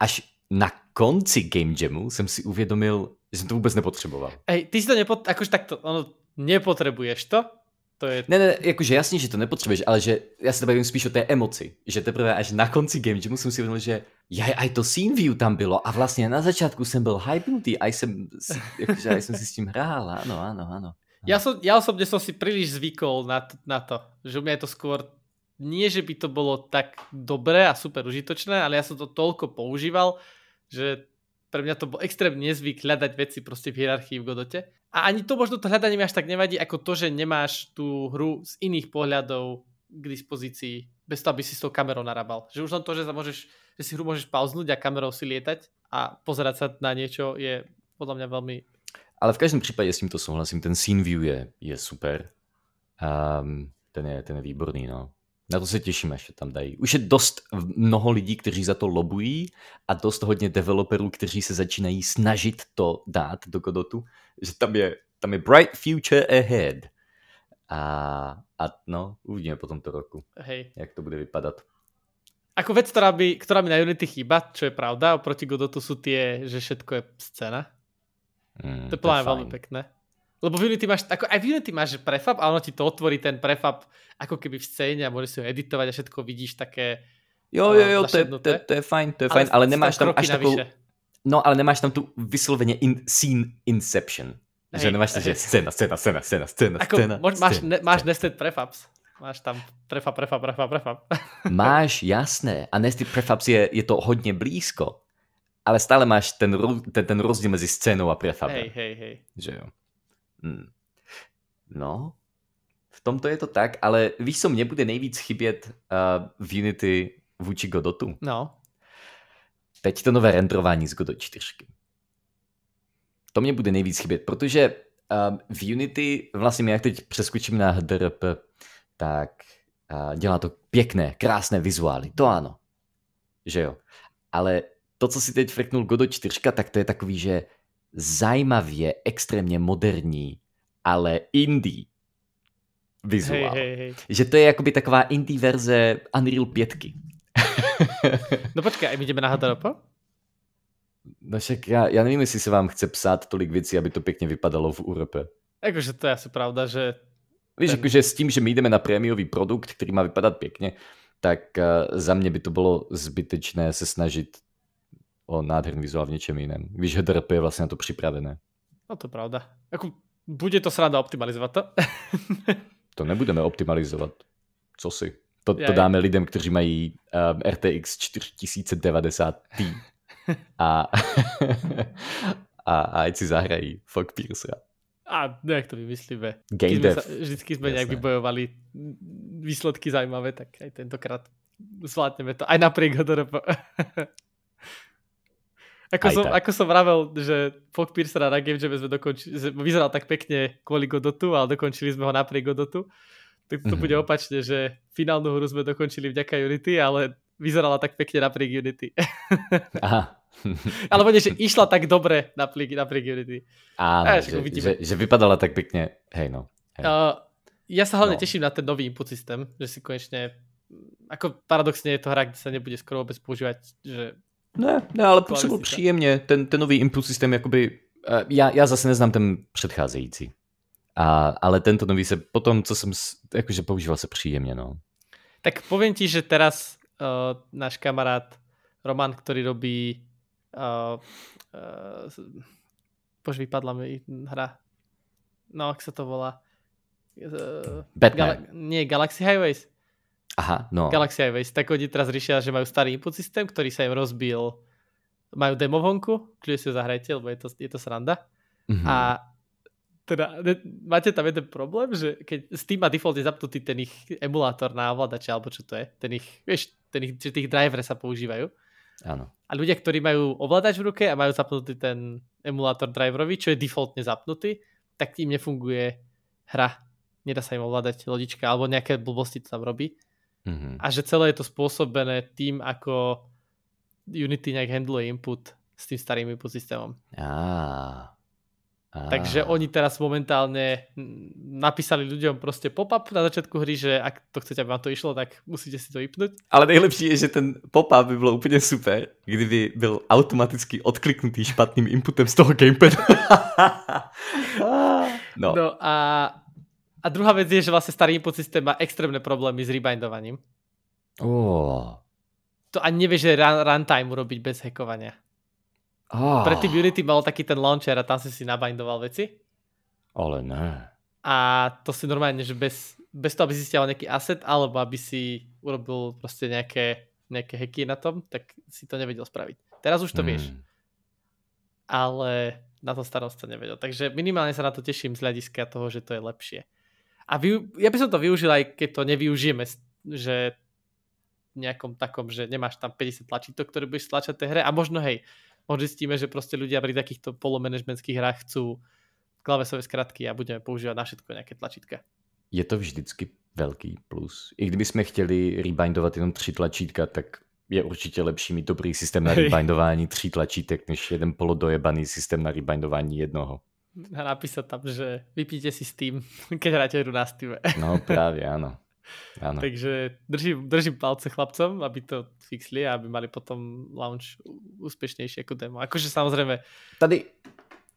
až na konci Game Jamu jsem si uvědomil, že jsem to vůbec nepotřeboval. Hej, ty si to nepot... akože takto, ono, nepotrebuješ to, to je Ne, ne, jakože jasně, že to nepotřebuješ, ale že já se bavím spíš o té emoci, že teprve až na konci game jamu jsem si uvědomil, že já, aj to scene view tam bylo a vlastně na začátku jsem byl hypnutý a jsem si, jakože, jsem si s tím hrál, ano, ano, ano. Ja, som, ja osobne som si príliš zvykol na, na to, že u mňa je to skôr nie, že by to bolo tak dobré a super užitočné, ale ja som to toľko používal, že pre mňa to bol extrémne nezvyk hľadať veci proste v hierarchii v Godote. A ani to možno to hľadanie mi až tak nevadí, ako to, že nemáš tú hru z iných pohľadov k dispozícii, bez toho, aby si s tou kamerou narábal. Že už len to, že, sa môžeš, že si hru môžeš pauznúť a kamerou si lietať a pozerať sa na niečo je podľa mňa veľmi... Ale v každém případě s tímto souhlasím, ten scene view je, je super. Um, ten, je, ten je výborný, no. Na to se těším, až tam dají. Už je dost mnoho lidí, kteří za to lobují a dost hodně developerů, kteří se začínají snažit to dát do Godotu, že tam je, tam je bright future ahead. A, a no, uvidíme po tomto roku, Hej. jak to bude vypadat. Ako vec, ktorá, by, ktorá mi na Unity chýba, čo je pravda, oproti Godotu sú tie, že všetko je scéna. Mm, To je plne veľmi pekné. Lebo v Unity máš, ako aj v Unity máš prefab a ono ti to otvorí ten prefab ako keby v scéne a môžeš si ho editovať a všetko vidíš také Jo, jo, jo, to je, to, je, to je fajn, to je fajn, ale nemáš tam až takovou, no ale nemáš tam tu vysloveně in, scene inception. Hej, že nemáš to, že scéna, scéna, scéna, scéna, scéna, Ako, scéna, máš, scéna, ne, máš scéna. nested prefabs. Máš tam prefab, prefab, prefab, prefab. [LAUGHS] Máš, jasné. A nested prefabs je, je to hodně blízko. Ale stále máš ten, ten, ten rozdíl mezi scénou a prefabem. hej, hej, hej. Že jo. Hm. No, v tomto je to tak, ale víš, co mě bude nejvíc chybět uh, v Unity vůči Godotu? No. Teď to nové renderování z Godot 4. To mě bude nejvíc chybět, protože uh, v Unity, vlastně jak teď přeskočím na HDRP, tak uh, dělá to pěkné, krásné vizuály, to ano. Že jo. Ale to, co si teď freknul Godot 4, tak to je takový, že zajímavě, extrémně moderní, ale indie vizuál. Hej, hej, hej. Že to je jakoby taková indie verze Unreal 5. [LAUGHS] No počkej, my ideme na HDRP? No však já, já nevím, jestli se vám chce psát tolik věcí, aby to pěkně vypadalo v URP. Akože to je asi pravda, že Víš, Ten- jakože s tím, že my jdeme na prémiový produkt, který má vypadat pěkně, tak uh, za mě by to bylo zbytečné se snažit o nádherný vizuál v něčem jiném. Když HDRP je vlastně na to připravené. no to je pravda. Ako, bude to sranda optimalizovať to. [LAUGHS] To nebudeme optimalizovat. Co si? To, to dáme lidem, kteří mají um, RTX 4090 Ti. A, [LAUGHS] a, a ať si zahrají Fuck Pierce. A nejak to vymyslíme. Game sme dev. sa, vždycky sme nejak Jasné. vybojovali výsledky zaujímavé, tak aj tentokrát zvládneme to. Aj napriek HDRP. [LAUGHS] Ako Aj som, tak. ako som vravel, že Fog Piercer na Game Jam sme dokončili, že vyzeral tak pekne kvôli Godotu, ale dokončili sme ho napriek Godotu. Tak to Mhm. bude opačne, že finálnu hru sme dokončili vďaka Unity, ale vyzerala tak pekne napriek Unity. [LAUGHS] Aha. Alebo nie, že išla tak dobre napriek, napriek Unity. Áno, že, že, že vypadala tak pekne. Hej no. Hej. Uh, ja sa hlavne No. teším na ten nový input systém, že si konečne ako paradoxne je to hra, kde sa nebude skoro vôbec používať, že Ne, ne, ale působil příjemně. Ten, ten nový impuls systém, jakoby, eh, já, já zase neznám ten předcházející. A, ale tento nový se potom, co jsem, jakože používal se příjemně, no. tak poviem ti, že teraz uh, náš kamarát Roman, ktorý robí uh, uh, bože, vypadla mi hra. No, ak sa to volá. Uh, Batman. nie, Galaxy Highways. Aha, no. Galaxy Highways. Tak oni teraz riešia, že majú starý input systém, ktorý sa im rozbil. Majú demo vonku, kľudne si ho zahrajte, lebo je to, je to sranda. Mhm. A teda ne, máte tam jeden problém, že keď Steam má defaultne zapnutý ten ich emulátor na ovládače, alebo čo to je, ten ich, vieš, ten ich, že tých driver sa používajú. Áno. A ľudia, ktorí majú ovládač v ruke a majú zapnutý ten emulátor driverový, čo je defaultne zapnutý, tak im nefunguje hra. Nedá sa im ovládať lodička, alebo nejaké blbosti to tam robí. Mhm. A že celé je to spôsobené tým, ako Unity nejak handluje input s tým starým input systémom. Á. Á. Takže oni teraz momentálne napísali ľuďom proste pop-up na začiatku hry, že ak to chcete, aby vám to išlo, tak musíte si to vypnúť. Ale nejlepší je, že ten pop-up by bylo úplně super, kdyby byl automaticky odkliknutý špatným inputem z toho gamepadu. [LAUGHS] [LAUGHS] no. No a, a druhá vec je, že vlastne starý input systém má extrémne problémy s rebindovaním. Oh. To ani nevie, že run, runtime urobiť bez hackovania. Oh. Predtým Unity mal taký ten launcher a tam si si nabindoval veci. Ale ne. A to si normálne, že bez, bez toho, aby si stiahol nejaký asset, alebo aby si urobil proste nejaké, nejaké hacky na tom, tak si to nevedel spraviť. Teraz už to vieš. Hmm. ale na to starost nevedel. Takže minimálne sa na to teším z hľadiska toho, že to je lepšie. A vy, ja by som to využil aj keď to nevyužijeme, že nejakom takom, že nemáš tam 50 tlačítok, ktoré budeš stlačať tej hre a možno hej, možno zistíme, že proste ľudia pri takýchto polomanagementských hrách chcú klávesové skratky a budeme používať na všetko nejaké tlačítka. Je to vždycky velký plus. I kdyby jsme chtěli rebindovat jenom tři tlačítka, tak je určitě lepší mít dobrý systém na rebindování tří tlačítek, než jeden polodojebaný systém na rebindování jednoho. Napísať tam, že vypíte si Steam, [LAUGHS] keď hráte hru na Steam. No právě, ano. ano. Takže držím, držím palce chlapcom, aby to fixli a aby mali potom launch úspěšnější jako demo. Akože samozřejmě tady,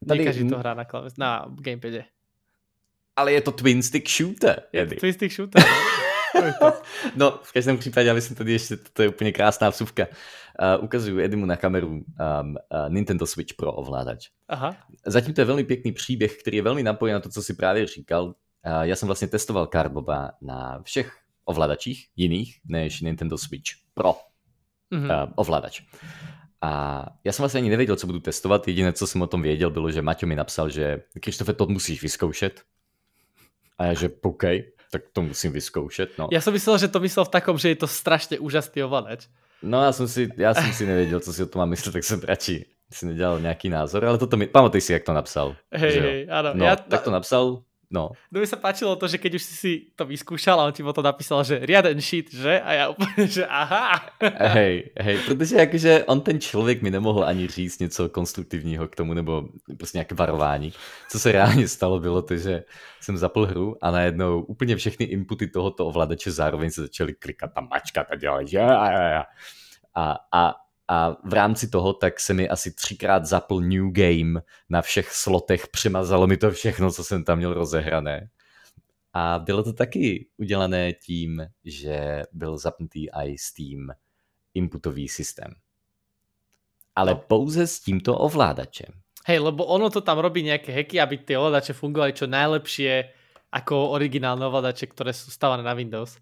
tady... každý to hrá na, klaves, na gamepade. Ale je to twin stick shooter. Je to twin stick shooter. [LAUGHS] No. v každém případě, ale myslím tady ještě, to je úplně krásná vsuvka. Uh, ukazuju Edimu na kameru um, uh, Nintendo Switch Pro ovládač. Aha. Zatím to je velmi pěkný příběh, který je velmi napojen na to, co si právě říkal. Uh, já jsem vlastně testoval Carboba na všech ovladačích jiných než Nintendo Switch Pro mm-hmm. uh, ovladač. A já jsem vlastně ani nevěděl, co budu testovat. Jediné, co jsem o tom věděl, bylo, že Maťo mi napsal, že Krištofe, to musíš vyzkoušet. A já, že OK, tak to musím vyzkoušet. No. Já jsem myslel, že to myslel v takom, že je to strašně úžasný ovladač. No já jsem si, já jsem si nevěděl, co si o tom mám myslet, tak jsem radši si nedělal nějaký názor, ale toto mi, pamatuj si, jak to napsal. Hej, hej, ano. No, já, tak to napsal, No. No mi sa páčilo to, že keď už si si to vyskúšal a on ti potom napísal, že riaden shit, že? A já úplně, že aha. Hej, hej, protože jakože on ten člověk mi nemohl ani říct něco konstruktivního k tomu, nebo prostě nějaké varování. Co se reálně stalo, bylo to, že jsem zapl hru a najednou úplně všechny inputy tohoto ovladače zároveň se začaly klikat a mačkat a dělat. A, a a v rámci toho tak se mi asi třikrát zapl New Game na všech slotech, přemazalo mi to všechno, co jsem tam měl rozehrané. A bylo to taky udělané tím, že byl zapnutý i Steam inputový systém. Ale pouze s tímto ovládačem. Hej, lebo ono to tam robí nějaké hacky, aby ty ovládače fungovali čo najlepšie ako originálne ovládače, ktoré sú stávané na Windows.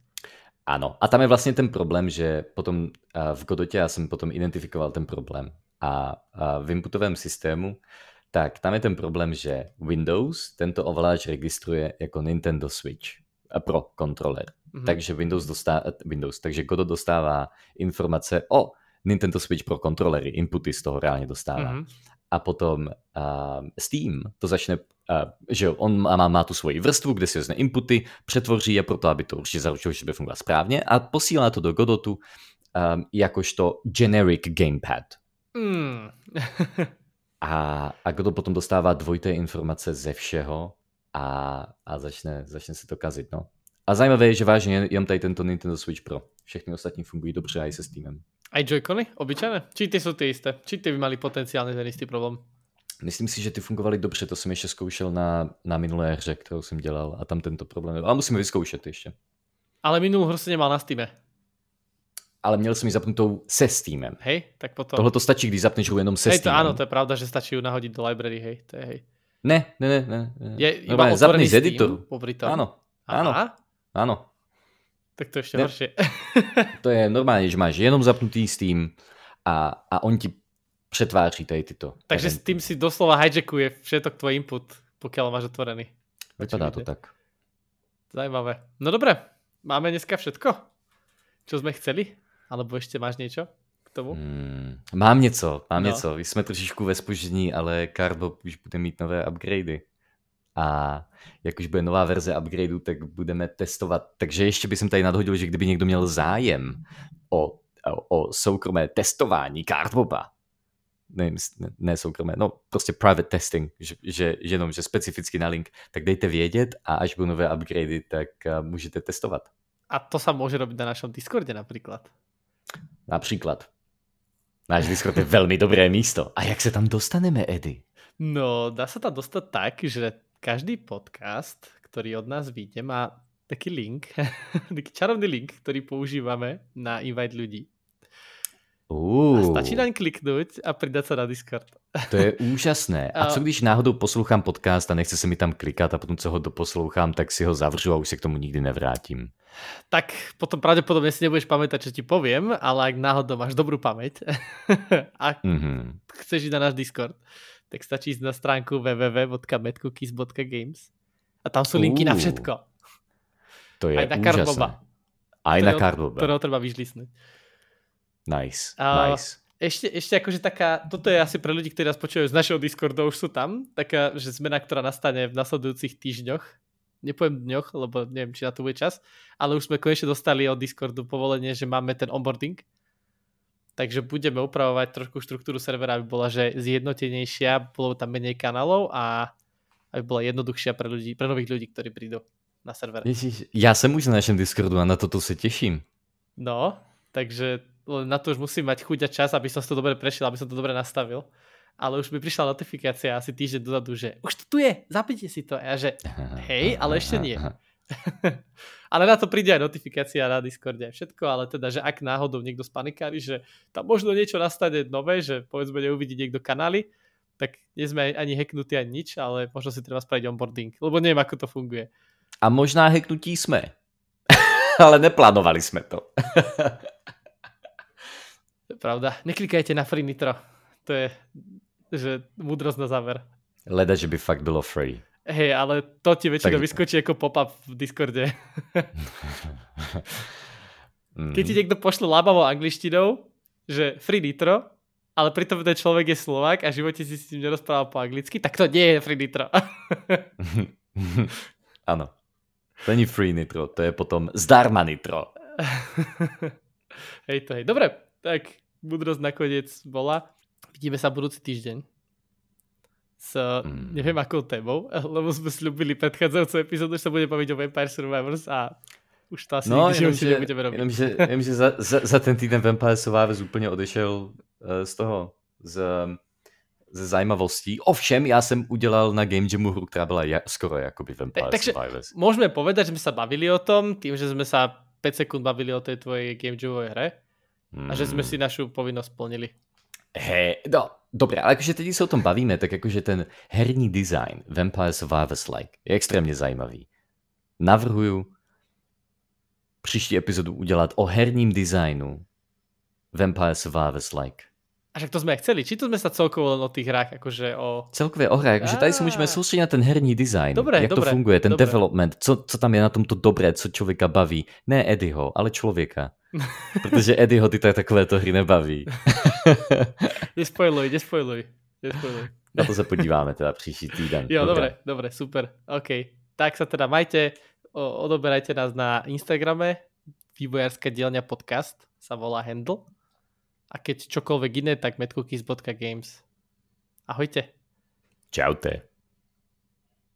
Ano, a tam je vlastně ten problém, že potom v Godotě já jsem potom identifikoval ten problém. A v inputovém systému, tak tam je ten problém, že Windows tento ovladač registruje jako Nintendo Switch pro kontroler. Mm-hmm. Takže Windows, dostá, Windows, takže Godot dostává informace o Nintendo Switch pro kontrolery, inputy z toho reálně dostává. Mm-hmm a potom uh, Steam to začne, uh, že on má, má tu svoji vrstvu, kde si vezme inputy, přetvoří je proto, aby to určitě zaručilo, že bude fungovat správně a posílá to do Godotu um, jakožto generic gamepad. Mm. [LAUGHS] a, a Godot potom dostává dvojité informace ze všeho a, a začne, začne se to kazit. No. A zajímavé je, že vážně jenom tady tento Nintendo Switch Pro. Všechny ostatní fungují dobře i se Steamem. Aj Joy-Cony? Obyčajné? Či ty jsou ty jisté? Či ty by mali potenciálně ten jistý problém? Myslím si, že ty fungovaly dobře, to jsem ještě zkoušel na, na minulé hře, kterou jsem dělal a tam tento problém nebyl. Ale musíme vyzkoušet ještě. Ale minulou hru si nemal na Steam. Ale měl jsem ji zapnutou se Steamem. Hej, tak potom. Tohle to stačí, když zapneš hru jenom se hej, to ano, to je pravda, že stačí ju nahodit do library, hej, to je hej. Ne, ne, ne, ne. Je iba zapni z editoru. Ano, ano, ano. Tak to ještě ne, horší. [LAUGHS] to je normálně, že máš jenom zapnutý Steam a, a on ti přetváří tady tyto. Takže eventy. Steam si doslova hijackuje všetok tvoj input, pokud máš otvorený. Vypadá to tak. Zajímavé. No dobré, máme dneska všetko, čo jsme chceli? Alebo ještě máš něco k tomu? Hmm, mám něco, mám no. něco. jsme trošičku ve spoždění, ale Carbo už bude mít nové upgradey a jak už bude nová verze upgradeu, tak budeme testovat. Takže ještě bych tady nadhodil, že kdyby někdo měl zájem o, o, o soukromé testování Cardboba, ne, ne, ne soukromé, no prostě private testing, že, že, jenom, že specificky na link, tak dejte vědět a až budou nové upgradey, tak uh, můžete testovat. A to se může robit na našem Discordě například. Například. Náš Discord je velmi dobré místo. A jak se tam dostaneme, Edy? No, dá se tam dostat tak, že každý podcast, ktorý od nás vyjde, má taký link, [LAUGHS] taký čarovný link, ktorý používame na invite ľudí. Uh. A stačí naň kliknout a přidat se na Discord. To je úžasné. A co když náhodou poslouchám podcast a nechce se mi tam klikat a potom, co ho doposlouchám, tak si ho zavřu a už se k tomu nikdy nevrátím. Tak potom pravděpodobně si nebudeš pamätať, čo ti poviem, ale ak náhodou máš dobrou paměť [LAUGHS] a mm-hmm. chceš jít na náš Discord, tak stačí ísť na stránku www.medcookies.games a tam linky uh, na všetko. To je Aj na Karboba. Aj na Karboba. Ktorého treba vyžlisnúť. Nice, uh, nice. Ešte, ešte akože taká, toto je asi pre ľudí, ktorí nás počúvajú z našeho Discordu, už sú tam, taká, že zmena, ktorá nastane v nasledujúcich týždňoch, nepoviem dňoch, lebo neviem, či na to bude čas, ale už sme konečne dostali od Discordu povolenie, že máme ten onboarding, takže budeme upravovať trošku štruktúru servera, aby bola že zjednotenejšia, bolo tam menej kanálov a aby bola jednoduchšia pre, ľudí, pre nových ľudí, ktorí prídu na server. Ježiš, ja som už na našem Discordu a na toto sa teším. No, takže na to už musím mať chuť a čas, aby som to dobre prešiel, aby som to dobre nastavil. Ale už mi prišla notifikácia asi týždeň dozadu, že už to tu je, zapnite si to. A ja že [LAUGHS] hej, ale ešte nie. [LAUGHS] [LAUGHS] ale na to príde aj notifikácia na Discorde a všetko, ale teda, že ak náhodou niekto spanikári, že tam možno niečo nastane nové, že povedzme neuvidí niekto kanály, tak nie sme ani hacknutí ani nič, ale možno si treba spraviť onboarding, lebo neviem, ako to funguje. A možná hacknutí sme. [LAUGHS] ale neplánovali sme to. to je pravda. Neklikajte na free nitro. To je že múdrosť na záver. Leda, že by fakt bylo free. Hej, ale to ti väčšinou tak... vyskočí ako pop-up v Discorde. [LAUGHS] Keď ti niekto pošle lábavou angličtinou, že free nitro, ale pritom ten človek je Slovák a v živote si s tým nerozprával po anglicky, tak to nie je free nitro. [LAUGHS] Áno. To není free nitro, to je potom zdarma nitro. [LAUGHS] hej to hej. Dobre, tak múdrosť nakoniec bola. Vidíme sa budúci týždeň s mm. neviem akou témou, lebo sme slúbili predchádzajúcu epizódu, že sa bude baviť o Vampire Survivors a už to asi no, nikdy že, nebudeme robiť. Jenom, že, jenom, že za, za, za ten týden Vampire Survivors úplně odešel uh, z toho, z, ze zajímavostí. Ovšem, já jsem udělal na Game Jamu hru, která byla ja, skoro jakoby Vampire Takže Survivors. môžeme povedať, že sme sa bavili o tom, tým, že sme sa 5 sekúnd bavili o tej tvojej Game Jamovej hre mm. a že hmm. si našu povinnosť splnili. Hej, no, dobré, ale jakože teď se o tom bavíme, tak jakože ten herní design Vampire Survivors Like je extrémně zajímavý. Navrhuju příští epizodu udělat o herním designu Vampire Survivors Like. A však to sme chceli. Či to sme sa celkovo len o tých hrách, akože o... Celkově o hrách, akože tady se můžeme soustředit na ten herní design. Dobré, jak dobré, to funguje, ten dobré. development, co, co tam je na tomto dobré, co člověka baví. Ne Eddieho, ale člověka. [LAUGHS] Protože Eddieho ty tak takovéto hry nebaví. [LAUGHS] nespojluj, nespojluj. nespojluj. Na to se podíváme teda příští týden. Jo, dobre, dobre, super. OK. Tak sa teda majte, odoberajte nás na Instagrame, vývojárska dielňa podcast sa volá handle. A keď čokoľvek iné, tak medcookies.games. Ahojte. Čaute.